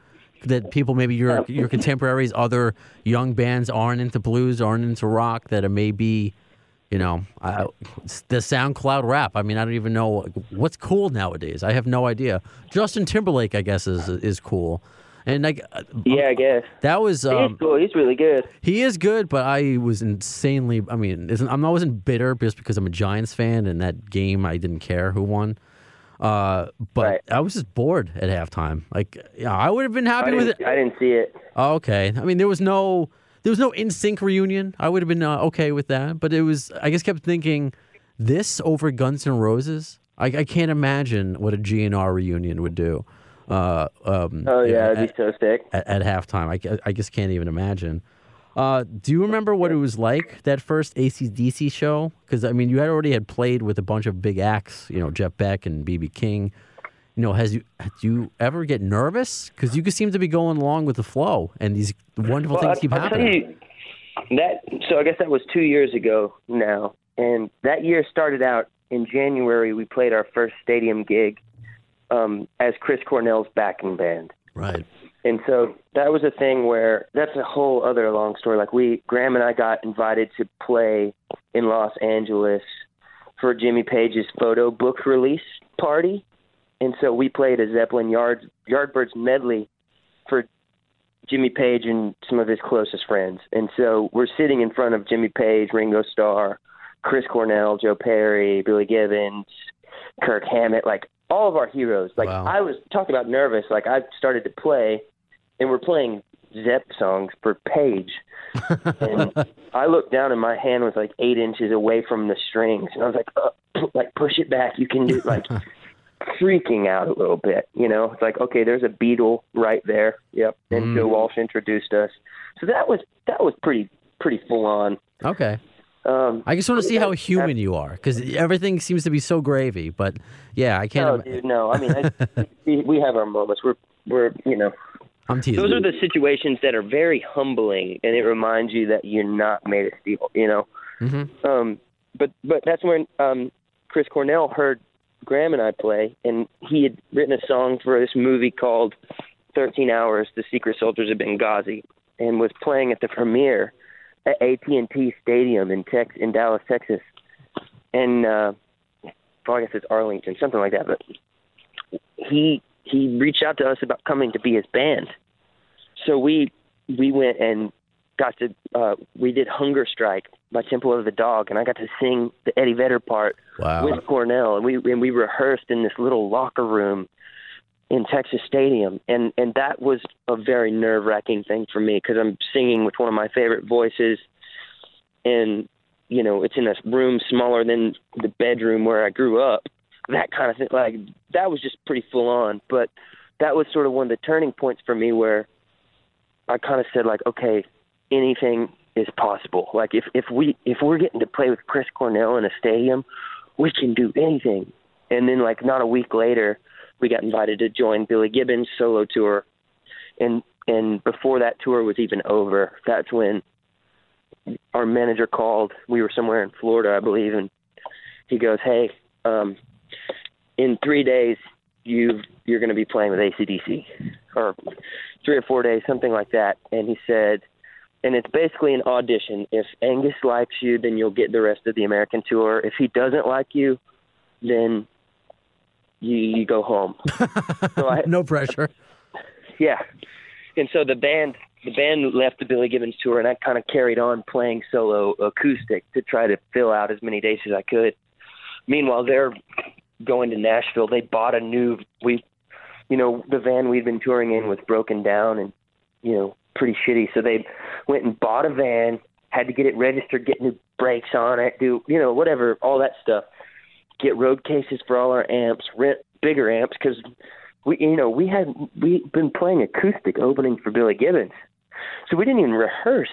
that people maybe your your contemporaries other young bands aren't into blues aren't into rock that it may be, you know I, the SoundCloud rap? I mean I don't even know what's cool nowadays? I have no idea. Justin Timberlake I guess is is cool and like Yeah, I guess. that was He's um, cool. He's really good. he is good, but I was insanely. I mean, isn't, I'm, I wasn't bitter just because I'm a Giants fan, and that game I didn't care who won. Uh, but Right. I was just bored at halftime. Like, yeah, I would have been happy with it. I didn't see it. Okay, I mean, there was no, there was no NSYNC reunion. I would have been uh, okay with that, but it was. I just kept thinking, this over Guns N' Roses. I, I can't imagine what a GNR reunion would do. Uh, um, Oh yeah, at- it'd be so sick. at, at halftime. I, I just can't even imagine. Uh, do you remember what it was like that first ACDC show? Because I mean, you had already had played with a bunch of big acts, you know, Jeff Beck and BB King. You know, has you do you ever get nervous? Because you just seem to be going along with the flow, and these wonderful Well, things I'll- keep I'll happening. You, that so I guess that was two years ago now, and that year started out in January. We played our first stadium gig um, as Chris Cornell's backing band. Right. And so that was a thing where that's a whole other long story. Like we, Graham and I got invited to play in Los Angeles for Jimmy Page's photo book release party, and so we played a Zeppelin Yard Yardbirds medley for Jimmy Page and some of his closest friends. And so we're sitting in front of Jimmy Page, Ringo Starr, Chris Cornell, Joe Perry, Billy Gibbons, Kirk Hammett, like all of our heroes. Like Wow. I was talking about nervous. Like I started to play, and we're playing Zepp songs per Page. and <laughs> I looked down, and my hand was like eight inches away from the strings, and I was like, uh, <clears throat> like push it back. You can do <laughs> like freaking out a little bit. You know, it's like okay, there's a Beatle right there. Yep. And Mm. Joe Walsh introduced us, so that was that was pretty pretty full on. Okay. Um, I just want to see how human you are, because everything seems to be so gravy. But yeah, I can't. no, im- dude, no. I mean, I, <laughs> we, we have our moments. We're we're you know I'm teasing. those are the situations that are very humbling, and it reminds you that you're not made of steel. You know. Mm-hmm. Um, but but that's when um, Chris Cornell heard Graham and I play, and he had written a song for this movie called Thirteen Hours: The Secret Soldiers of Benghazi, and was playing at the premiere at AT&T Stadium in Tex in Dallas, Texas, and uh, well, I guess it's Arlington, something like that. But he he reached out to us about coming to be his band, so we we went and got to uh, we did Hunger Strike by Temple of the Dog, and I got to sing the Eddie Vedder part Wow. with Cornell, and we and we rehearsed in this little locker room in Texas Stadium, and and that was a very nerve wracking thing for me because I'm singing with one of my favorite voices, and you know it's in a room smaller than the bedroom where I grew up, that kind of thing. Like that was just pretty full on, but that was sort of one of the turning points for me where I kind of said like, okay, anything is possible. Like if if we if we're getting to play with Chris Cornell in a stadium, we can do anything. And then like not a week later, we got invited to join Billy Gibbons solo tour. And and before that tour was even over, that's when our manager called. We were somewhere in Florida, I believe, and he goes, "Hey, um, in three days, you you're going to be playing with ACDC, or three or four days, something like that." And he said, and it's basically an audition. If Angus likes you, then you'll get the rest of the American tour. If he doesn't like you, then you you go home. <laughs> so I, no pressure. <laughs> yeah. And so the band the band left the Billy Gibbons tour and I kind of carried on playing solo acoustic to try to fill out as many dates as I could. Meanwhile they're going to Nashville. They bought a new we you know, the van we'd been touring in was broken down and you know, pretty shitty. So they went and bought a van, had to get it registered, get new brakes on it, do you know, whatever, all that stuff. Get road cases for all our amps, rent bigger amps because we you know we had we been playing acoustic opening for Billy Gibbons, so we didn't even rehearse.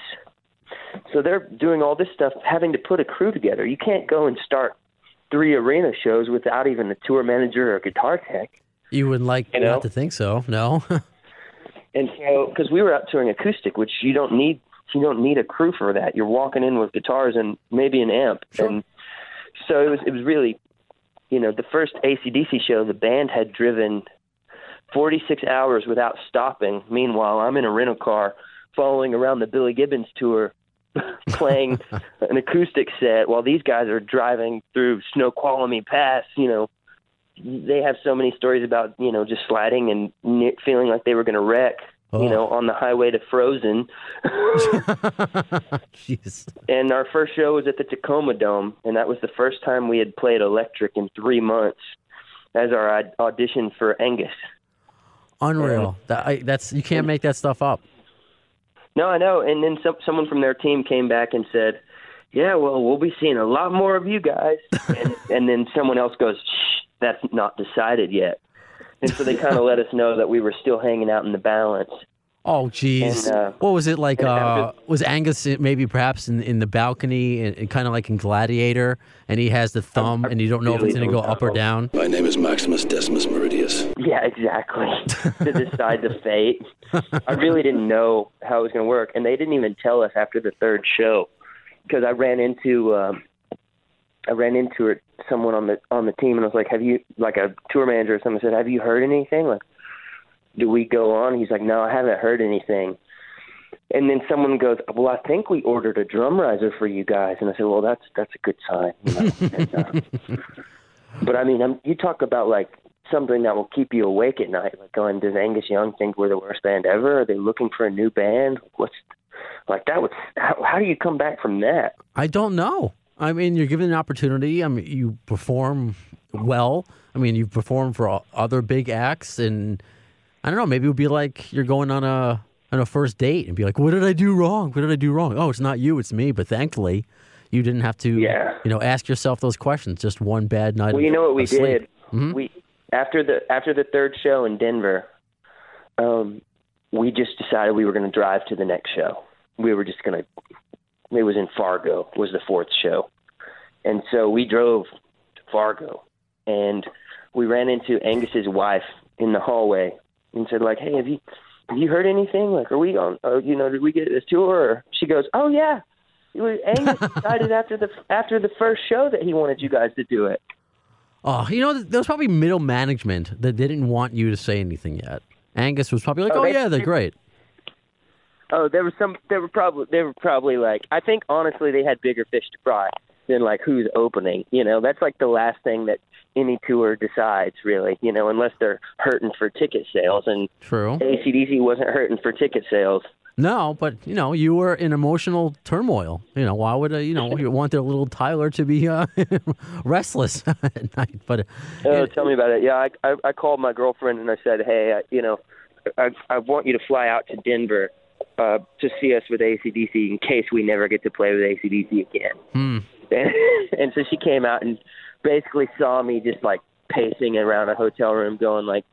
So they're doing all this stuff, having to put a crew together. You can't go and start three arena shows without even a tour manager or a guitar tech. You wouldn't like You know? not to think so. No. <laughs> And so, because we were out touring acoustic, which you don't need, you don't need a crew for that. You're walking in with guitars and maybe an amp, Sure. and so it was. It was really, you know, the first ACDC show. The band had driven 46 hours without stopping. Meanwhile, I'm in a rental car following around the Billy Gibbons tour, <laughs> playing <laughs> an acoustic set while these guys are driving through Snoqualmie Pass. You know, they have so many stories about you know just sliding and feeling like they were going to wreck. Oh. You know, on the highway to Frozen. <laughs> Jeez. and our first show was at the Tacoma Dome, and that was the first time we had played electric in three months as our aud- audition for Angus. Unreal. That, I, that's you can't make that stuff up. No, I know. And then some, someone from their team came back and said, "Yeah, well, we'll be seeing a lot more of you guys." <laughs> and, and then someone else goes, "Shh, that's not decided yet." And so they kind of let us know that we were still hanging out in the balance. Oh, jeez. And, uh, what was it like? Uh, after- was Angus maybe perhaps in, in the balcony, and, and kind of like in Gladiator, and he has the thumb, and you don't know if it's going to go up or down? My name is Maximus Decimus Meridius. Yeah, exactly. <laughs> to decide the fate. I really didn't know how it was going to work, and they didn't even tell us after the third show because I ran into um, I ran into it, someone on the on the team, and I was like, "Have you like a tour manager or something?" said, have you heard anything? Like, do we go on?" He's like, "No, I haven't heard anything." And then someone goes, "Well, I think we ordered a drum riser for you guys," and I said, "Well, that's that's a good sign." You know? and, uh, but I mean, I'm, you talk about like something that will keep you awake at night. Like going, does Angus Young think we're the worst band ever? Are they looking for a new band? What's like that? Would how, how do you come back from that? I don't know. I mean, you're given an opportunity. I mean, you perform well. I mean, you perform for other big acts, and I don't know. Maybe it would be like you're going on a on a first date and be like, "What did I do wrong? What did I do wrong?" Oh, it's not you, it's me. But thankfully, you didn't have to. Yeah. You know, ask yourself those questions. Just one bad night. Well, you know what we did? Mhm. We after the after the third show in Denver, um, we just decided we were going to drive to the next show. We were just going to. It was in Fargo. Was the fourth show, and so we drove to Fargo, and we ran into Angus's wife in the hallway and said like, "Hey, have you have you heard anything? Like, are we on? Uh, you know, did we get this tour?" Or she goes, "Oh yeah." Angus <laughs> decided after the after the first show that he wanted you guys to do it. Oh, you know, there was probably middle management that didn't want you to say anything yet. Angus was probably like, Oh, "Oh, they- yeah, they're great." Oh, there was some. There were probably. They were probably like. I think honestly, they had bigger fish to fry than like who's opening. You know, that's like the last thing that any tour decides, really. You know, unless they're hurting for ticket sales, and True. ACDC wasn't hurting for ticket sales. No, but you know, you were in emotional turmoil. You know, why would uh, you know you <laughs> want their little Tyler to be uh, <laughs> restless <laughs> at night? But Oh, tell me about it. Yeah, I, I I called my girlfriend and I said, hey, I, you know, I I want you to fly out to Denver uh, to see us with ACDC in case we never get to play with ACDC again. Hmm. And, <laughs> and so she came out and basically saw me just like pacing around a hotel room, going like,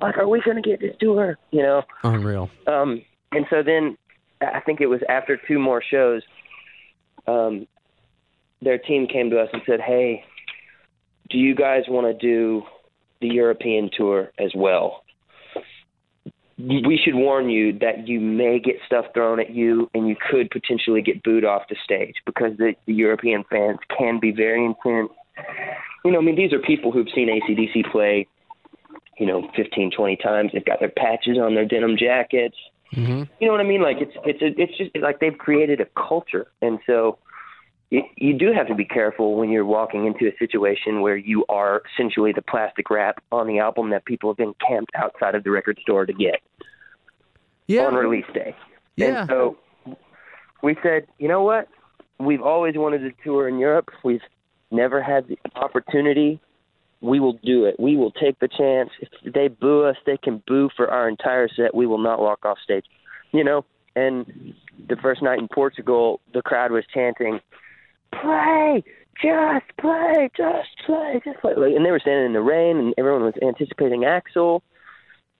like, are we gonna get this tour? You know. unreal. Um, and so then I think it was after two more shows, um, their team came to us and said, "Hey, do you guys want to do the European tour as well?" We should warn you that you may get stuff thrown at you, and you could potentially get booed off the stage because the, the European fans can be very intense. You know, I mean, these are people who've seen ACDC play, you know, 15, 20 times. They've got their patches on their denim jackets hmm you know what I mean? Like it's it's a, it's just like they've created a culture, and so you, you do have to be careful when you're walking into a situation where you are essentially the plastic wrap on the album that people have been camped outside of the record store to get Yeah. on release day. Yeah. And so we said, you know what? We've always wanted to tour in Europe. We've never had the opportunity. We will do it. We will take the chance. If they boo us, they can boo for our entire set. We will not walk off stage. You know? And the first night in Portugal, the crowd was chanting, play, just play, just play, just play. Like, And they were standing in the rain, and everyone was anticipating Axl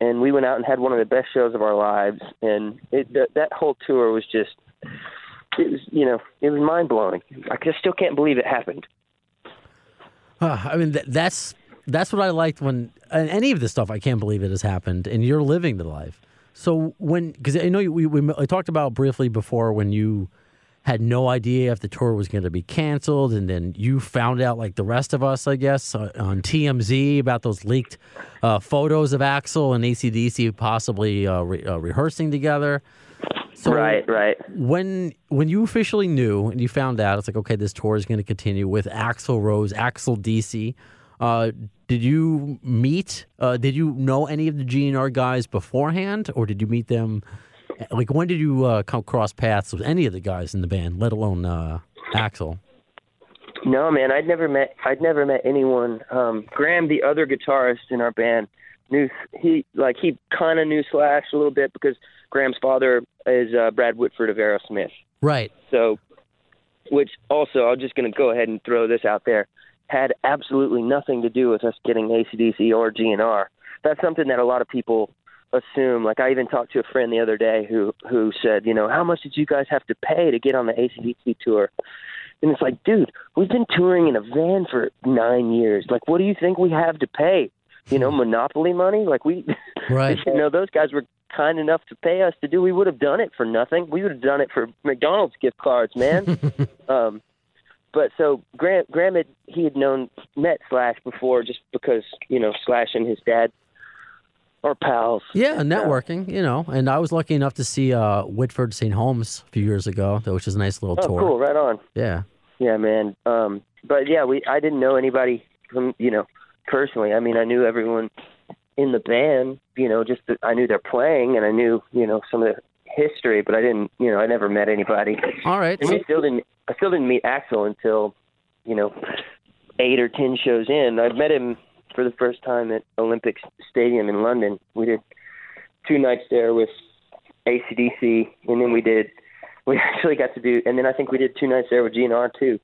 and we went out and had one of the best shows of our lives. And it, th- that whole tour was just, it was, you know, it was mind blowing. I just still can't believe it happened. Uh, I mean, th- that's that's what I liked when any of this stuff. I can't believe it has happened, and you're living the life. So when, because I know you, we, we I talked about briefly before when you had no idea if the tour was going to be canceled, and then you found out, like the rest of us, I guess, uh, on TMZ about those leaked uh, photos of Axl and ACDC possibly uh, re- uh, rehearsing together. So right, right. when when you officially knew and you found out, it's like okay, this tour is going to continue with Axl Rose, Axl DC. Uh, did you meet? Uh, did you know any of the GNR guys beforehand, or did you meet them? Like when did you uh, come cross paths with any of the guys in the band, let alone uh, Axl? No, man, I'd never met. I'd never met anyone. Um, Graham, the other guitarist in our band, knew he like he kind of knew Slash a little bit because Graham's father is uh, Brad Whitford of Aerosmith. Right. So, which also, I'm just going to go ahead and throw this out there, had absolutely nothing to do with us getting ACDC or GNR. That's something that a lot of people assume. Like I even talked to a friend the other day who who said, you know, how much did you guys have to pay to get on the ACDC tour? And it's like, dude, we've been touring in a van for nine years. Like, what do you think we have to pay? You know, monopoly money? Like we, <laughs> Right. you know, those guys were kind enough to pay us to do. We would have done it for nothing. We would have done it for McDonald's gift cards, man. <laughs> um, but so Graham, Graham had he had known met Slash before, just because you know Slash and his dad are pals. Yeah, networking, you know. And I was lucky enough to see uh, Whitford St. Holmes a few years ago, which is a nice little Oh, tour. cool! Right on. Yeah. Yeah, man. Um, but yeah, we I didn't know anybody from you know personally. I mean, I knew everyone in the band. You know, just that I knew they're playing, and I knew you know some of the history, but I didn't. You know, I never met anybody. All right. And we still didn't. I still didn't meet Axl until you know eight or ten shows in. I met him for the first time at Olympic Stadium in London. We did two nights there with ACDC, and then we did. <laughs> We actually got to do, and then I think we did two nights there with GNR too.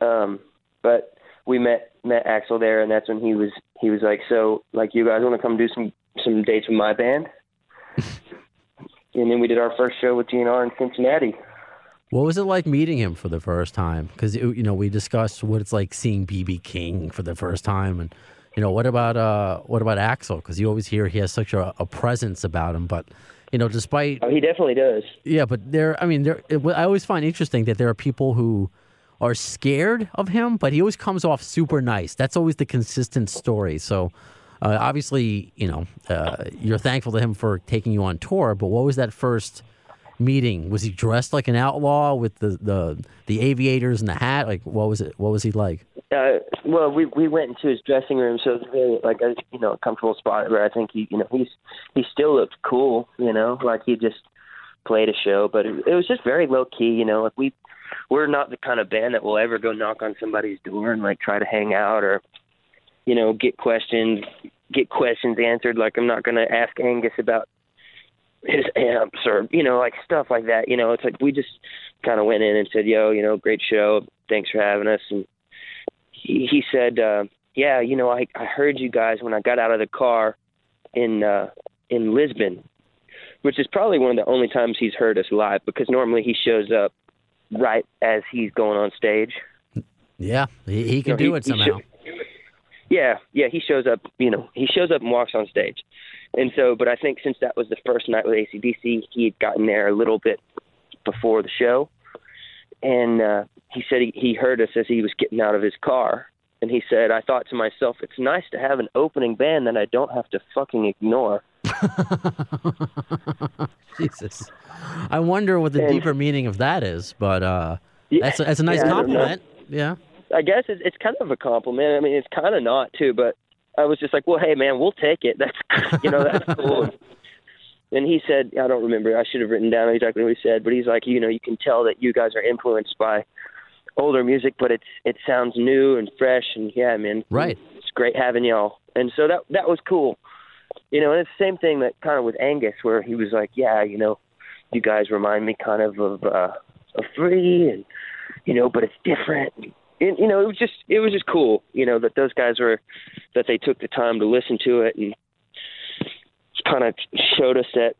Um, but we met met Axl there, and that's when he was he was like, "So, like, you guys want to come do some some dates with my band?" <laughs> and then we did our first show with GNR in Cincinnati. What was it like meeting him for the first time? Because you know we discussed what it's like seeing BB King for the first time, and you know what about uh what about Axl? Because you always hear he has such a, a presence about him, but you know despite Oh, he definitely does. yeah, but there I mean there it, I always find interesting that there are people who are scared of him, but he always comes off super nice. That's always the consistent story. So. Uh, obviously, you know, uh, you're thankful to him for taking you on tour, but what was that first meeting? Was he dressed like an outlaw with the, the, the aviators and the hat? Like, what was it? What was he like? Uh, well, we we went into his dressing room, so it was very like a you know comfortable spot where I think he you know he's he still looked cool, you know, like he just played a show, but it, it was just very low key. You know, like we we're not the kind of band that will ever go knock on somebody's door and like try to hang out or you know get questions get questions answered. Like I'm not going to ask Angus about his amps or you know like stuff like that. You know, it's like we just kind of went in and said, "Yo, you know, great show. Thanks for having us." And he he said, uh, "Yeah, you know, I I heard you guys when I got out of the car in uh in Lisbon." Which is probably one of the only times he's heard us live because normally he shows up right as he's going on stage. Yeah, he, he can You know, do he- it somehow. yeah, yeah, he shows up. You know, he shows up and walks on stage, and so. But I think since that was the first night with ACDC, he had gotten there a little bit before the show, and uh, he said he, he heard us as he was getting out of his car, and he said, "I thought to myself, it's nice to have an opening band that I don't have to fucking ignore." <laughs> Jesus. I wonder what the And- deeper meaning of that is, but uh, Yeah, that's a, that's a nice yeah, I compliment. Yeah. I guess it's, it's kind of a compliment. I mean, it's kind of not too, but I was just like, well, hey, man, we'll take it. <laughs> That's you know, that's cool. And he said, I don't remember. I should have written down exactly what he said, but he's like, you know, you can tell that you guys are influenced by older music, but it's it sounds new and fresh, and yeah, man, Right. It's great having y'all. And so that that was cool. You know, and it's the same thing that kind of with Angus, where he was like, yeah, you know, you guys remind me kind of of uh, of Free, and you know, but it's different. And, you know, it was just it was just cool, you know, that those guys were that they took the time to listen to it and kind of showed us that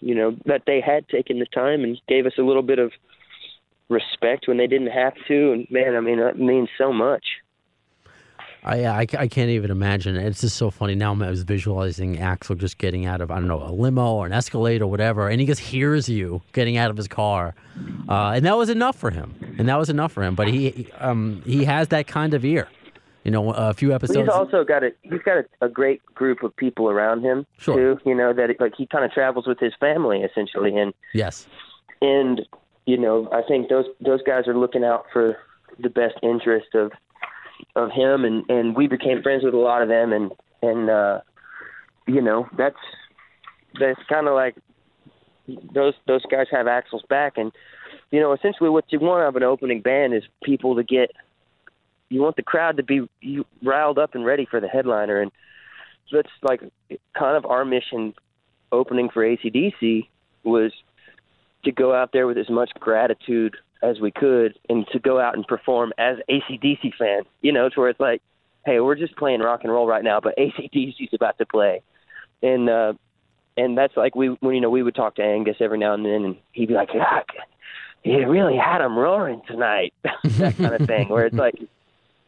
you know that they had taken the time and gave us a little bit of respect when they didn't have to. And man, I mean, that means so much. I, I, I can't even imagine. It's just so funny. Now I was visualizing Axl just getting out of, I don't know, a limo or an Escalade or whatever, and he just hears you getting out of his car. Uh, and that was enough for him. And that was enough for him. But he um, he has that kind of ear. You know, a few episodes. he's also got a he's got a, a great group of people around him Sure. too. You know that like he kind of travels with his family essentially, and yes. and you know I think those those guys are looking out for the best interest of of him, and and we became friends with a lot of them, and and uh, you know that's that's kind of like those those guys have Axl's back, and you know essentially what you want of an opening band is people to get you want the crowd to be you riled up and ready for the headliner, and so that's like kind of our mission. Opening for ACDC was to go out there with as much gratitude as we could and to go out and perform as ACDC fans. You know, to where it's like, hey, we're just playing rock and roll right now, but <laughs> ACDC's about to play. And uh and that's like we when you know we would talk to Angus every now and then and he'd be like, yeah, you really had them roaring tonight. <laughs> that kind of thing. Where it's like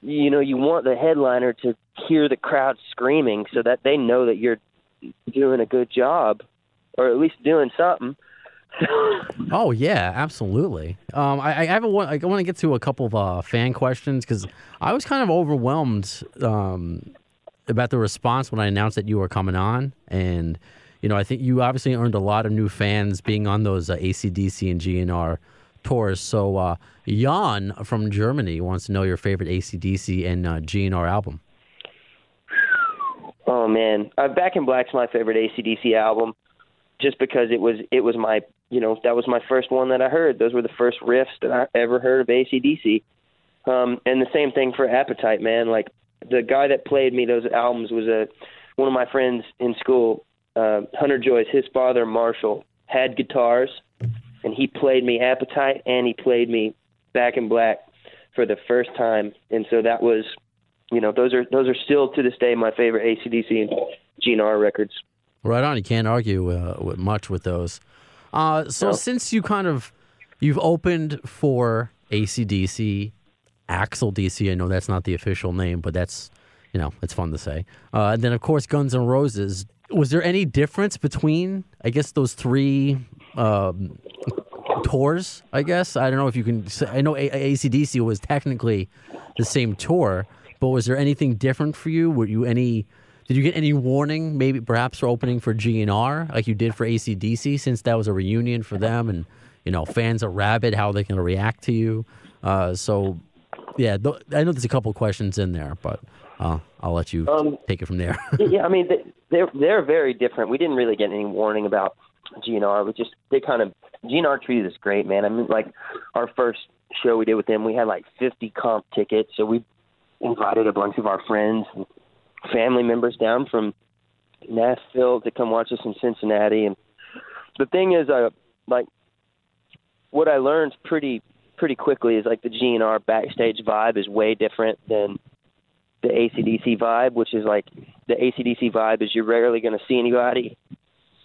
you know, you want the headliner to hear the crowd screaming so that they know that you're doing a good job or at least doing something. Oh yeah, absolutely. Um, I, I have a, I want to get to a couple of uh, fan questions because I was kind of overwhelmed um, about the response when I announced that you were coming on, and you know I think you obviously earned a lot of new fans being on those uh, ACDC and GNR tours. So uh, Jan from Germany wants to know your favorite ACDC and uh, GNR album. Oh man, uh, Back in Black's my favorite ACDC album, just because it was it was my you know that was my first one that I heard. Those were the first riffs that I ever heard of ACDC. Um, and the same thing for Appetite, man. Like the guy that played me those albums was a one of my friends in school, uh, Hunter Joyce. His father Marshall had guitars, and he played me Appetite and he played me Back in Black for the first time. And so that was you know, those are those are still to this day my favorite ACDC and GNR records. Right on. You can't argue uh, with much with those. Uh, so since you kind of you've opened for ACDC, Axl DC. I know that's not the official name, but that's you know it's fun to say. Uh, and then of course Guns N' Roses. Was there any difference between I guess those three um, tours? I guess I don't know if you can. Say, I know A- ACDC was technically the same tour, but was there anything different for you? Were you any? Did you get any warning, maybe perhaps for opening for GNR like you did for ACDC, since that was a reunion for them, and you know fans are rabid how they can react to you. Uh, so, yeah, th- I know there's a couple questions in there, but uh, I'll let you Um, take it from there. <laughs> yeah, I mean they- they're they're very different. We didn't really get any warning about GNR was just they kind of GNR treated us great, man. I mean, like our first show we did with them, we had like 50 comp tickets, so we invited a bunch of our friends and family members down from Nashville to come watch us in Cincinnati. And the thing is, uh, like what I learned pretty pretty quickly is like the GNR backstage vibe is way different than the ACDC vibe, which is like the ACDC vibe is you're rarely going to see anybody,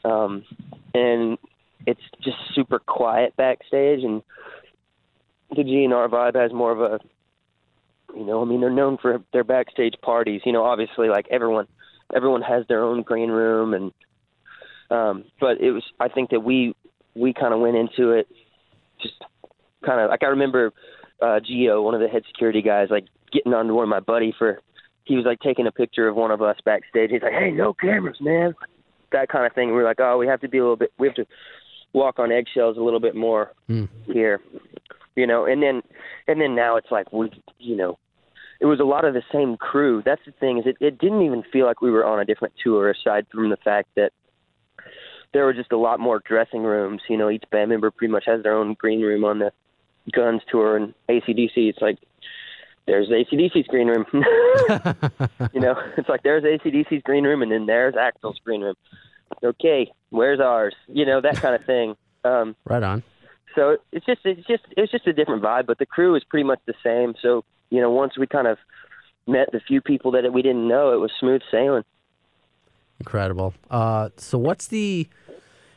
um, and it's just super quiet backstage, and the GNR vibe has more of a, you know, I mean they're known for their backstage parties. You know, obviously like everyone, everyone has their own green room, and um, but it was I think that we we kind of went into it just kind of like I remember uh Geo, one of the head security guys, like getting onto one of my buddy for he was like taking a picture of one of us backstage. He's like, "Hey, no cameras, man." That kind of thing. We we're like, "Oh, we have to be a little bit. We have to walk on eggshells a little bit more Mm. here." You know, and then and then now it's like we, you know, it was a lot of the same crew. That's the thing is it, it didn't even feel like we were on a different tour aside from the fact that there were just a lot more dressing rooms. You know, each band member pretty much has their own green room on the Guns tour and ACDC. It's like there's ACDC's green room. <laughs> you know, it's like there's ACDC's green room and then there's Axl's green room. Okay, where's ours? You know, that kind of thing. Um, Right on. So it's just it's just it's just a different vibe, but the crew is pretty much the same. So you know, once we kind of met the few people that we didn't know, it was smooth sailing. Incredible. Uh, so what's the,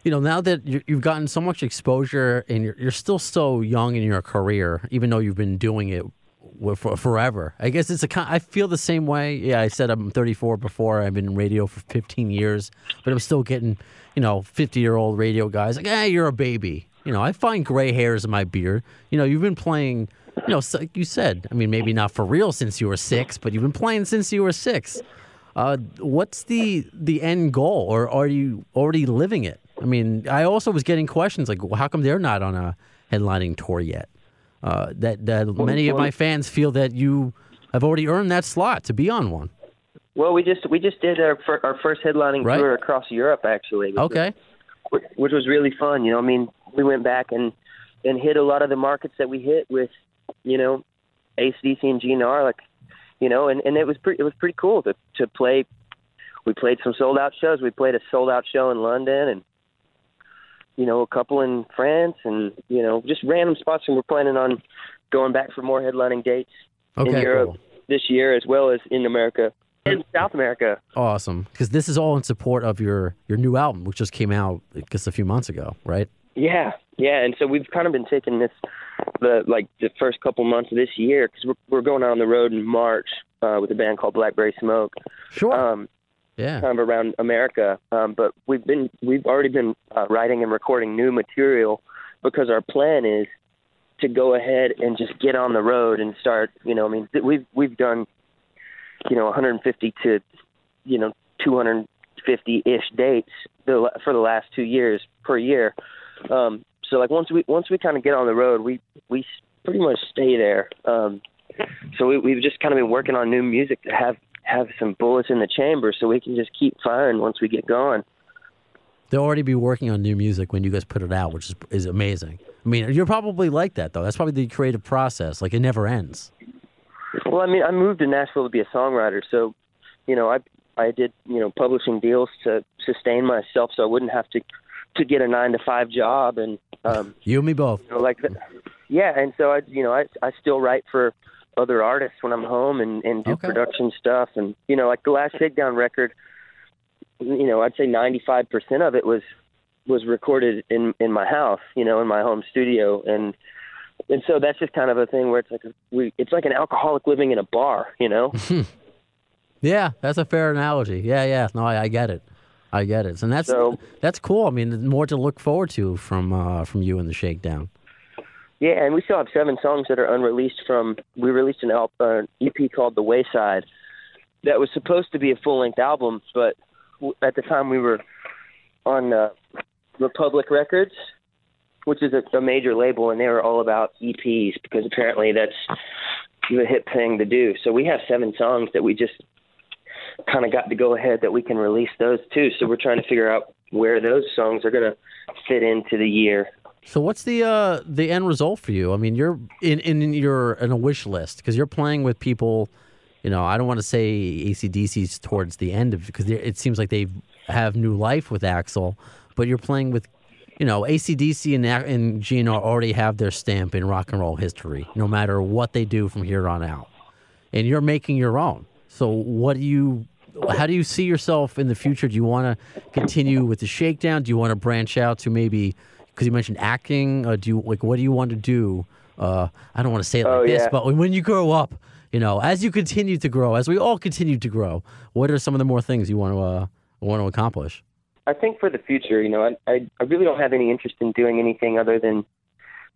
you know, now that you you've gotten so much exposure and you're, you're still so young in your career, even though you've been doing it for forever. I guess it's a. I feel the same way. Yeah, I said I'm 34 before. I've been in radio for 15 years, but I'm still getting, you know, 50 year old radio guys like, hey, you're a baby. You know, I find gray hairs in my beard. You know, you've been playing. You know, so- like you said. I mean, maybe not for real since you were six, but you've been playing since you were six. Uh, what's the the end goal, or are you already living it? I mean, I also was getting questions like, well, how come they're not on a headlining tour yet? Uh, that that many of my fans feel that you have already earned that slot to be on one. Well, we just we just did our our first headlining Right. tour across Europe actually. was- Okay, which, which was really fun. You know, I mean, we went back and and hit a lot of the markets that we hit with, you know, ACDC and GNR, like, you know, and and it was pretty it was pretty cool to to play. We played some sold out shows. We played a sold out show in London and. You know, a couple in France, and you know, just random spots. And we're planning on going back for more headlining dates in Europe cool. this year, as well as in America and South America. awesome. Because this is all in support of your your new album, which just came out just a few months ago, right? Yeah, yeah, and so we've kind of been taking this the like the first couple months of this year because we're we're going out on the road in March uh, with a band called Blackberry Smoke, Sure. um, yeah. kind of around America. Um, but we've been we've already been uh, writing and recording new material because our plan is to go ahead and just get on the road and start. You know, I mean, we've we've done you know 150 to you know 250 ish dates the, for the last two years per year. Um, so like once we once we kind of get on the road, we we pretty much stay there. Um, so we, we've just kind of been working on new music to have have some bullets in the chamber, so we can just keep firing once we get going. They'll already be working on new music when you guys put it out, which is is amazing. I mean, you're probably like that though. That's probably the creative process. Like it never ends. Well, I mean, I moved to Nashville to be a songwriter, so you know, I I did you know publishing deals to sustain myself, so I wouldn't have to to get a nine to five job, and um, You and me both. you know, like that. Yeah, and so I, you know, I I still write for other artists when I'm home and and do Okay. production stuff, and you know, like the last Shakedown record, you know, I'd say 95 percent of it was was recorded in in my house, you know, in my home studio, and and so that's just kind of a thing where it's like a, we it's like an alcoholic living in a bar, you know. <laughs> Yeah, that's a fair analogy. Yeah, yeah. No, I, I get it. I get it. And that's So- that's cool. I mean, more to look forward to from uh, from you and the Shakedown. Yeah, and we still have seven songs that are unreleased from. We released an al- uh, EP called The Wayside that was supposed to be a full length album, but w- at the time we were on uh, Republic Records, which is a, a major label, and they were all about EPs because apparently that's the hip thing to do. So we have seven songs that we just kind of got to go ahead that we can release those too. So we're trying to figure out where those songs are gonna fit into the year. So what's the uh, the end result for you? I mean, you're in in your in a wish list because you're playing with people. You know, I don't want to say ACDC's towards the end of because it seems like they have new life with Axl, but you're playing with, you know, ACDC and and GNR already have their stamp in rock and roll history, no matter what they do from here on out, and you're making your own. So what do you? How do you see yourself in the future? Do you want to continue with the shakedown? Do you want to branch out to maybe because you mentioned acting. Uh, do you like what do you want to do? Uh, I don't want to say it like Oh, this, yeah. but when, you grow up, you know, as you continue to grow, as we all continue to grow, what are some of the more things you want to uh, want to accomplish? I think for the future, you know, I, I I really don't have any interest in doing anything other than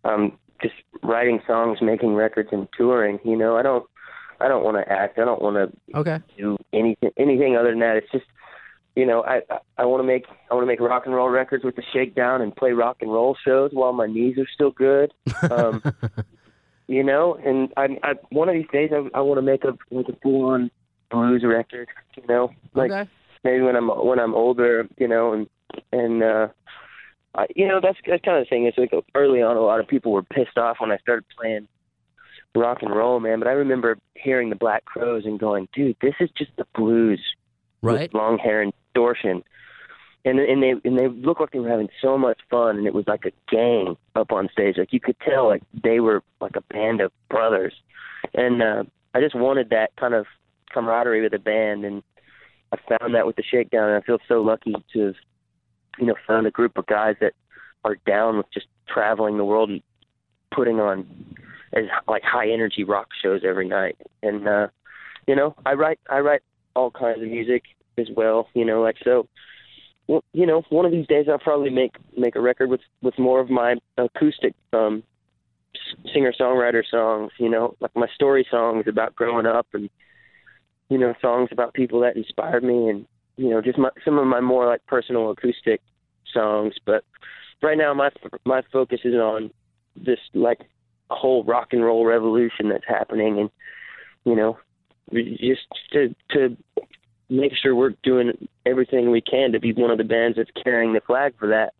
um just writing songs, making records, and touring. You know, I don't I don't want to act. I don't want to Okay. do anything anything other than that. It's just you know I I, want to make I want to make rock and roll records with the Shakedown and play rock and roll shows while my knees are still good. Um, <laughs> you know, and I I one of these days I I want to make a like a full on blues record. You know, like okay. maybe when I'm when I'm older, you know, and and uh I, you know that's that's kind of the thing. Is like early on, a lot of people were pissed off when I started playing rock and roll, man. But I remember hearing the Black Crowes and going, dude, this is just the blues Right. long hair and distortion. And and they and they looked like they were having so much fun, and it was like a gang up on stage. Like you could tell, like they were like a band of brothers. And uh, I just wanted that kind of camaraderie with the band, and I found that with the Shakedown. And I feel so lucky to have, you know, found a group of guys that are down with just traveling the world and putting on like high energy rock shows every night. And uh, you know, I write I write all kinds of music as well. You know, like so. Well, you know, one of these days I'll probably make make a record with with more of my acoustic um singer songwriter songs. You know, like my story songs about growing up and you know songs about people that inspired me and you know just my, some of my more like personal acoustic songs. But right now my my focus is on this like whole rock and roll revolution that's happening and you know just to to make sure we're doing everything we can to be one of the bands that's carrying the flag for that.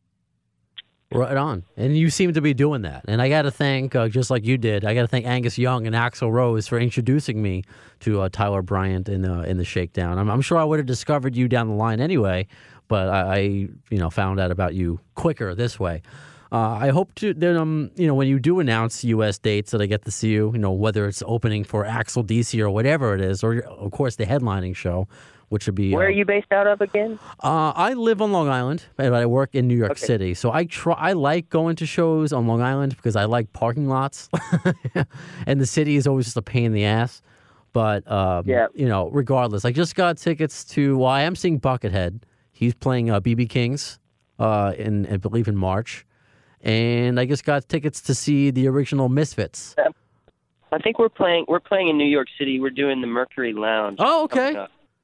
Right on. And you seem to be doing that. And I got to thank, uh, just like you did, I got to thank Angus Young and Axl Rose for introducing me to uh, Tyler Bryant in the in the Shakedown. I'm, I'm sure I would have discovered you down the line anyway, but I, I you know found out about you quicker this way. Uh, I hope to then um you know when you do announce U.S. dates that I get to see you, you know whether it's opening for Axl DC or whatever it is, or of course the headlining show, which would be Where uh, are you based out of again? uh, I live on Long Island, but I work in New York Okay. City. So I try. I like going to shows on Long Island because I like parking lots, <laughs> and the city is always just a pain in the ass. But um, Yeah. you know, regardless, I just got tickets to. Well, I am seeing Buckethead. He's playing uh, BB Kings, uh, in I believe in March, and I just got tickets to see the original Misfits. I think we're playing we're playing in New York City. We're doing the Mercury Lounge. Oh, okay.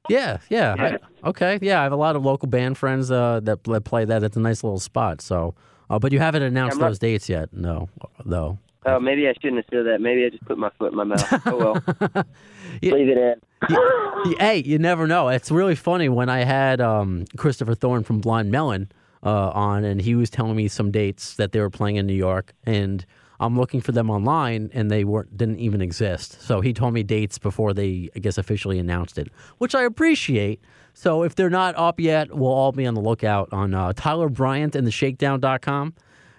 Yeah, yeah. Yeah. I- okay, yeah. I have a lot of local band friends uh, that, play that. It's a nice little spot. So, uh, but you haven't announced not- those dates yet, no, though. Oh, maybe I shouldn't have said that. Maybe I just put my foot in my mouth. Oh well. <laughs> Yeah. Leave it in. Hey, you never know. It's really funny when I had um, Christopher Thorn from Blind Melon uh, on, and he was telling me some dates that they were playing in New York, and I'm looking for them online, and they weren't didn't even exist. So he told me dates before they, I guess, officially announced it, which I appreciate. So if they're not up yet, we'll all be on the lookout on uh, Tyler Bryant and the Shakedown.com.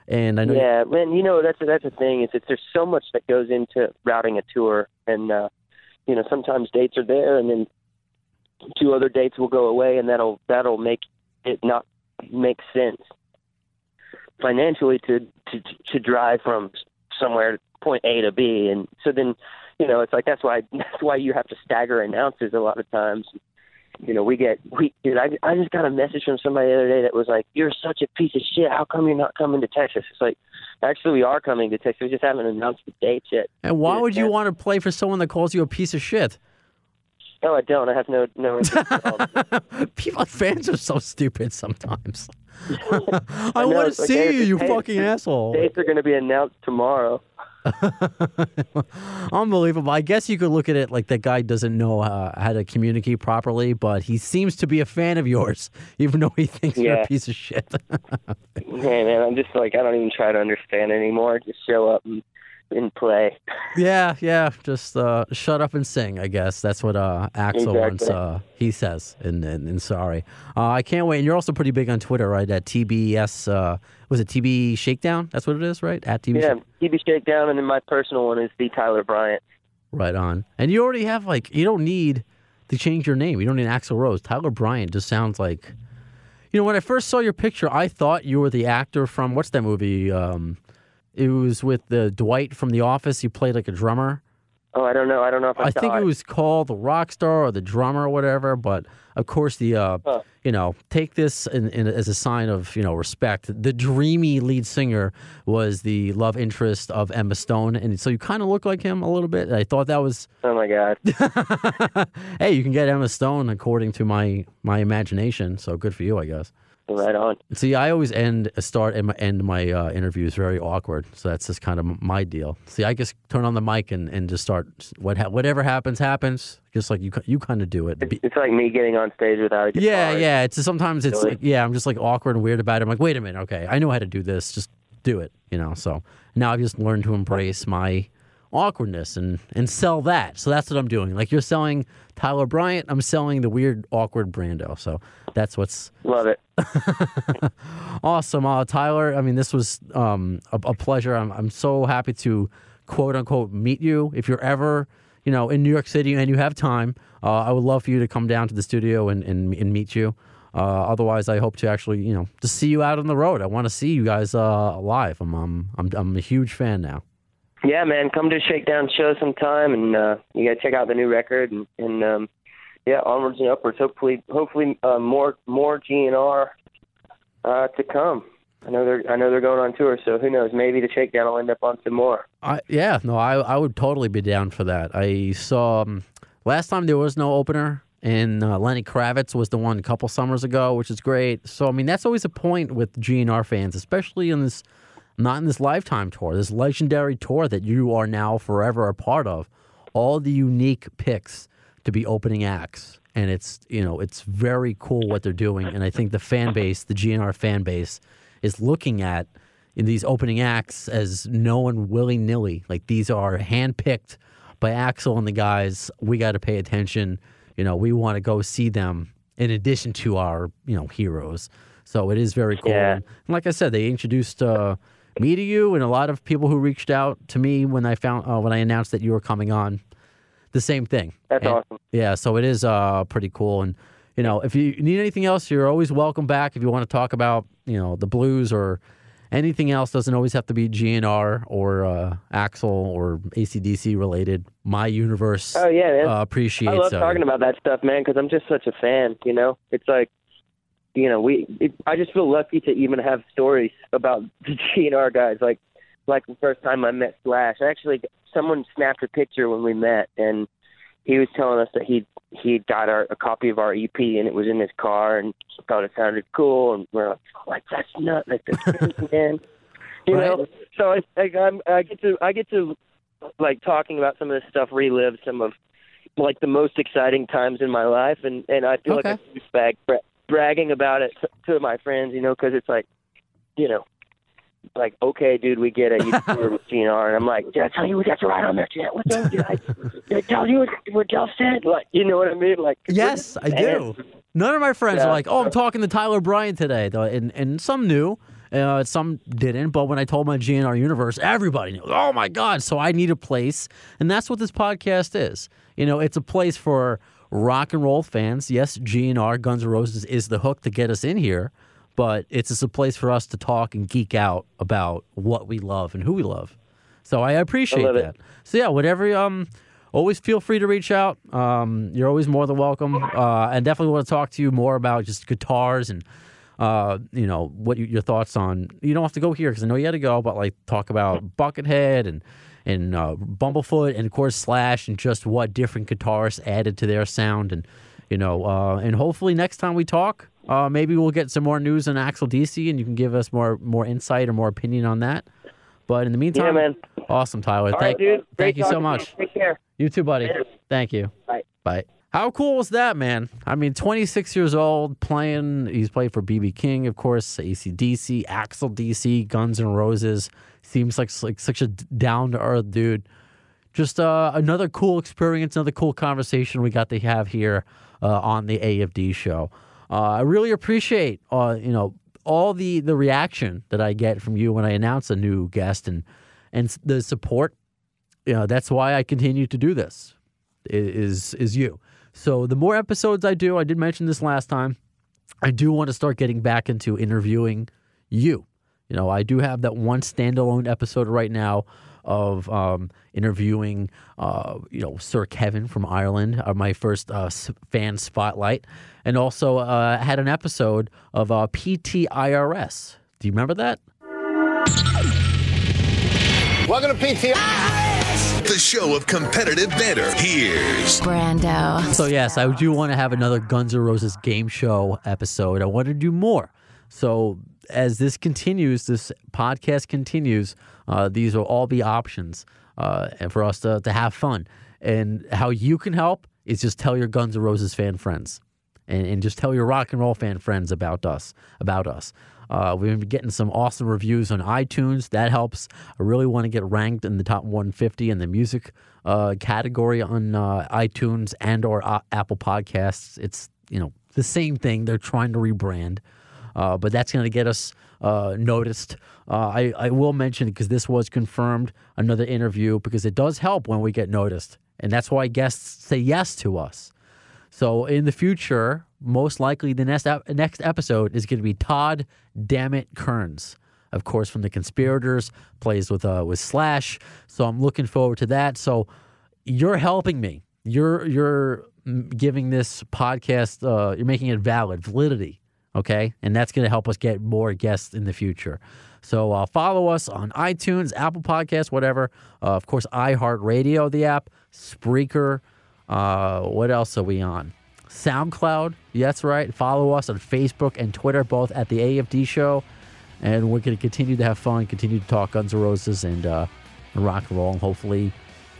And I know Yeah, man. You know that's that's the thing is that there's so much that goes into routing a tour, and uh, you know sometimes dates are there, and then two other dates will go away, and that'll that'll make it not make sense financially to to to drive from somewhere point A to B, and so then you know it's like that's why <laughs> that's why you have to stagger announces a lot of times. You know, we get we dude, I I just got a message from somebody the other day that was like, "You're such a piece of shit. How come you're not coming to Texas?" It's like, actually, we are coming to Texas. We just haven't announced the dates yet. And why would you want to play for someone that calls you a piece of shit? No, I don't. I have no no. <laughs> interest at all. People fans are so stupid sometimes. <laughs> I, know, want to like, see hey, you, you hey, fucking asshole. dates are going to be announced tomorrow. <laughs> Unbelievable. I guess you could look at it like that guy doesn't know uh, how to communicate properly, but he seems to be a fan of yours, even though he thinks you're a piece of shit. Hey man, I'm just like I don't even try to understand anymore. Just show up and, and play. yeah, yeah. Just uh, shut up and sing. I guess that's what uh, Axl once Exactly. uh, he says. And and, and sorry, uh, I can't wait. And you're also pretty big on Twitter, right? At TBS, uh, was it TB Shakedown? That's what it is, right? At TB. Yeah, Shake- TB Shakedown, and then my personal one is the Tyler Bryant. Right on. And you already have like you don't need to change your name. You don't need Axl Rose. Tyler Bryant just sounds like you know, when I first saw your picture, I thought you were the actor from what's that movie? Um it was with the Dwight from The Office. He played like a drummer. Oh, I don't know. I don't know if I, I think saw it was called the rock star or the drummer or whatever. But of course, the uh, Huh. you know take this in, in, as a sign of you know respect. The dreamy lead singer was the love interest of Emma Stone, and so you kind of look like him a little bit. I thought that was Oh my God. <laughs> <laughs> hey, you can get Emma Stone according to my my imagination. So good for you, I guess. Right on. See, I always end start and my- end my uh, interviews very awkward. So that's just kind of my deal. See, I just turn on the mic and, and just start what ha- whatever happens happens. Just like you you kind of do it. Be- It's like me getting on stage without a guitar. yeah, yeah. It's sometimes it's Really? like, yeah. I'm just like awkward and weird about it. I'm like, wait a minute, okay, I know how to do this. Just do it, you know. So now I've just learned to embrace my awkwardness and and sell that. So that's what I'm doing. Like you're selling Tyler Bryant, I'm selling the weird awkward Brando. So that's what's Love it. <laughs> awesome, uh, Tyler. I mean, this was um, a, a pleasure. I'm I'm so happy to quote unquote meet you. If you're ever you know in New York City and you have time, uh, I would love for you to come down to the studio and and, and meet you. Uh, otherwise, I hope to actually you know to see you out on the road. I want to see you guys uh, live. I'm I'm I'm a huge fan now. Yeah, man, come to Shakedown Show sometime, and uh, you gotta check out the new record, and, and um, yeah, onwards and upwards. Hopefully, hopefully uh, more more GNR uh, to come. I know they're I know they're going on tour, so who knows? Maybe the Shakedown will end up on some more. I, yeah, no, I I would totally be down for that. I saw um, last time there was no opener, and uh, Lenny Kravitz was the one a couple summers ago, which is great. So I mean, that's always a point with GNR fans, especially in this not in this lifetime tour, this legendary tour that you are now forever a part of. All the unique picks to be opening acts, and it's you know it's very cool what they're doing, and I think the fan base, the GNR fan base, is looking at in these opening acts as no one willy nilly. Like these are handpicked by Axl and the guys. We got to pay attention. You know, we want to go see them in addition to our you know heroes. So it is very cool. Yeah. And like I said, they introduced uh, me to you and a lot of people who reached out to me when I found uh, when I announced that you were coming on. The same thing. That's And- awesome. yeah, so it is uh, pretty cool. And, you know, if you need anything else, you're always welcome back. If you want to talk about, you know, the blues or anything else, doesn't always have to be GNR or uh, Axl or ACDC related. My universe Oh yeah, man. uh, appreciates I love uh, talking about that stuff, man, because I'm just such a fan. You know, it's like, you know, we. It, I just feel lucky to even have stories about <laughs> the GNR guys. Like, like the first time I met Slash, actually, someone snapped a picture when we met, and he was telling us that he he got our, a copy of our EP, and it was in his car, and thought it sounded cool, and we're like, like that's nuts, like that's <laughs> man. You know, Right. so I, like, I'm, I get to I get to like talking about some of this stuff, relive some of like the most exciting times in my life, and and I feel Okay. like a douchebag bragging about it to, my friends, you know, because it's like, you know, like okay, dude, we get it. You <laughs> were with GNR, and I'm like, did I tell you we got to ride on that jet? What the, did I, did I tell you what, what Duff said? Like, you know what I mean? Like, Yes, I do. None of my friends are like, "Oh, I'm talking to Tyler Bryant today," though, and and some knew, uh, some didn't. But when I told my GNR universe, everybody knew. Oh my god! So I need a place, and that's what this podcast is. You know, it's a place for rock and roll fans. Yes, GNR Guns N' Roses is the hook to get us in here, but it's just a place for us to talk and geek out about what we love and who we love. So I appreciate it. that. So yeah, whatever. Um, always feel free to reach out. Um, you're always more than welcome. Uh, and definitely want to talk to you more about just guitars and uh, you know what you, your thoughts on. You don't have to go here because I know you had to go, but like talk about Buckethead and and uh, Bumblefoot and of course Slash and just what different guitarists added to their sound and you know uh, and hopefully next time we talk. Uh, maybe we'll get some more news on Axl DC, and you can give us more more insight or more opinion on that. But in the meantime, Yeah, man. awesome, Tyler. All thank right. Thank you so much. Take care. You too, buddy. Later. Thank you. Bye. Bye. How cool was that, man? I mean, 26 years old, playing. He's played for BB King, of course, ACDC, Axl DC, Guns N' Roses. Seems like like such a down to earth dude. Just uh, another cool experience, another cool conversation we got to have here uh, on the AFD show. Uh, I really appreciate, uh, you know, all the the reaction that I get from you when I announce a new guest and and the support. You know, that's why I continue to do this. Is is you. So the more episodes I do, I did mention this last time. I do want to start getting back into interviewing you. You know, I do have that one standalone episode right now of um, interviewing, uh, you know, Sir Kevin from Ireland, uh, my first uh, fan spotlight, and also uh, had an episode of uh, PTIRS. Do you remember that? Welcome to PTIRS. The show of competitive banter. Here's Brando. So yes, I do want to have another Guns N' Roses game show episode. I want to do more. So as this continues, this podcast continues, uh, these will all be options uh, and for us to, to have fun. And how you can help is just tell your Guns N' Roses fan friends, and, and just tell your rock and roll fan friends about us. About us. Uh, we've been getting some awesome reviews on iTunes. That helps. I really want to get ranked in the top 150 in the music uh, category on uh, iTunes and or uh, Apple Podcasts. It's you know the same thing. They're trying to rebrand, uh, but that's going to get us uh, noticed. Uh, I I will mention because this was confirmed another interview because it does help when we get noticed, and that's why guests say yes to us. So in the future, most likely the next ep- next episode is going to be Todd Dammit Kerns, of course from the Conspirators, plays with uh with Slash. So I'm looking forward to that. So you're helping me. You're you're giving this podcast. Uh, you're making it valid, validity. Okay, and that's going to help us get more guests in the future. So uh, follow us on iTunes, Apple Podcasts, whatever. Uh, of course, iHeartRadio, the app, Spreaker. Uh, what else are we on? SoundCloud. That's right. Follow us on Facebook and Twitter, both at the AFD Show. And we're going to continue to have fun, continue to talk Guns N' Roses and, uh, and rock and roll, and hopefully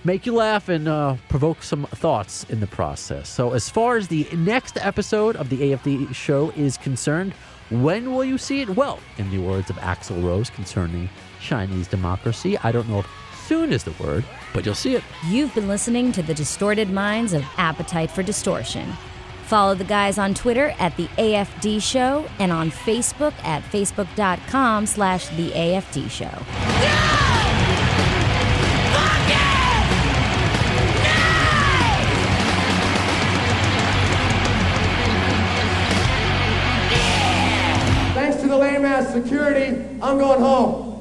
make you laugh and uh, provoke some thoughts in the process. So, as far as the next episode of the AFD Show is concerned, when will you see it? Well, in the words of Axl Rose concerning Chinese democracy, I don't know if soon is the word, but you'll see it. You've been listening to the distorted minds of Appetite for Distortion. Follow the guys on Twitter at the AFD Show and on Facebook at facebook.com slash the AFD Show. Thanks lame ass security, I'm going home.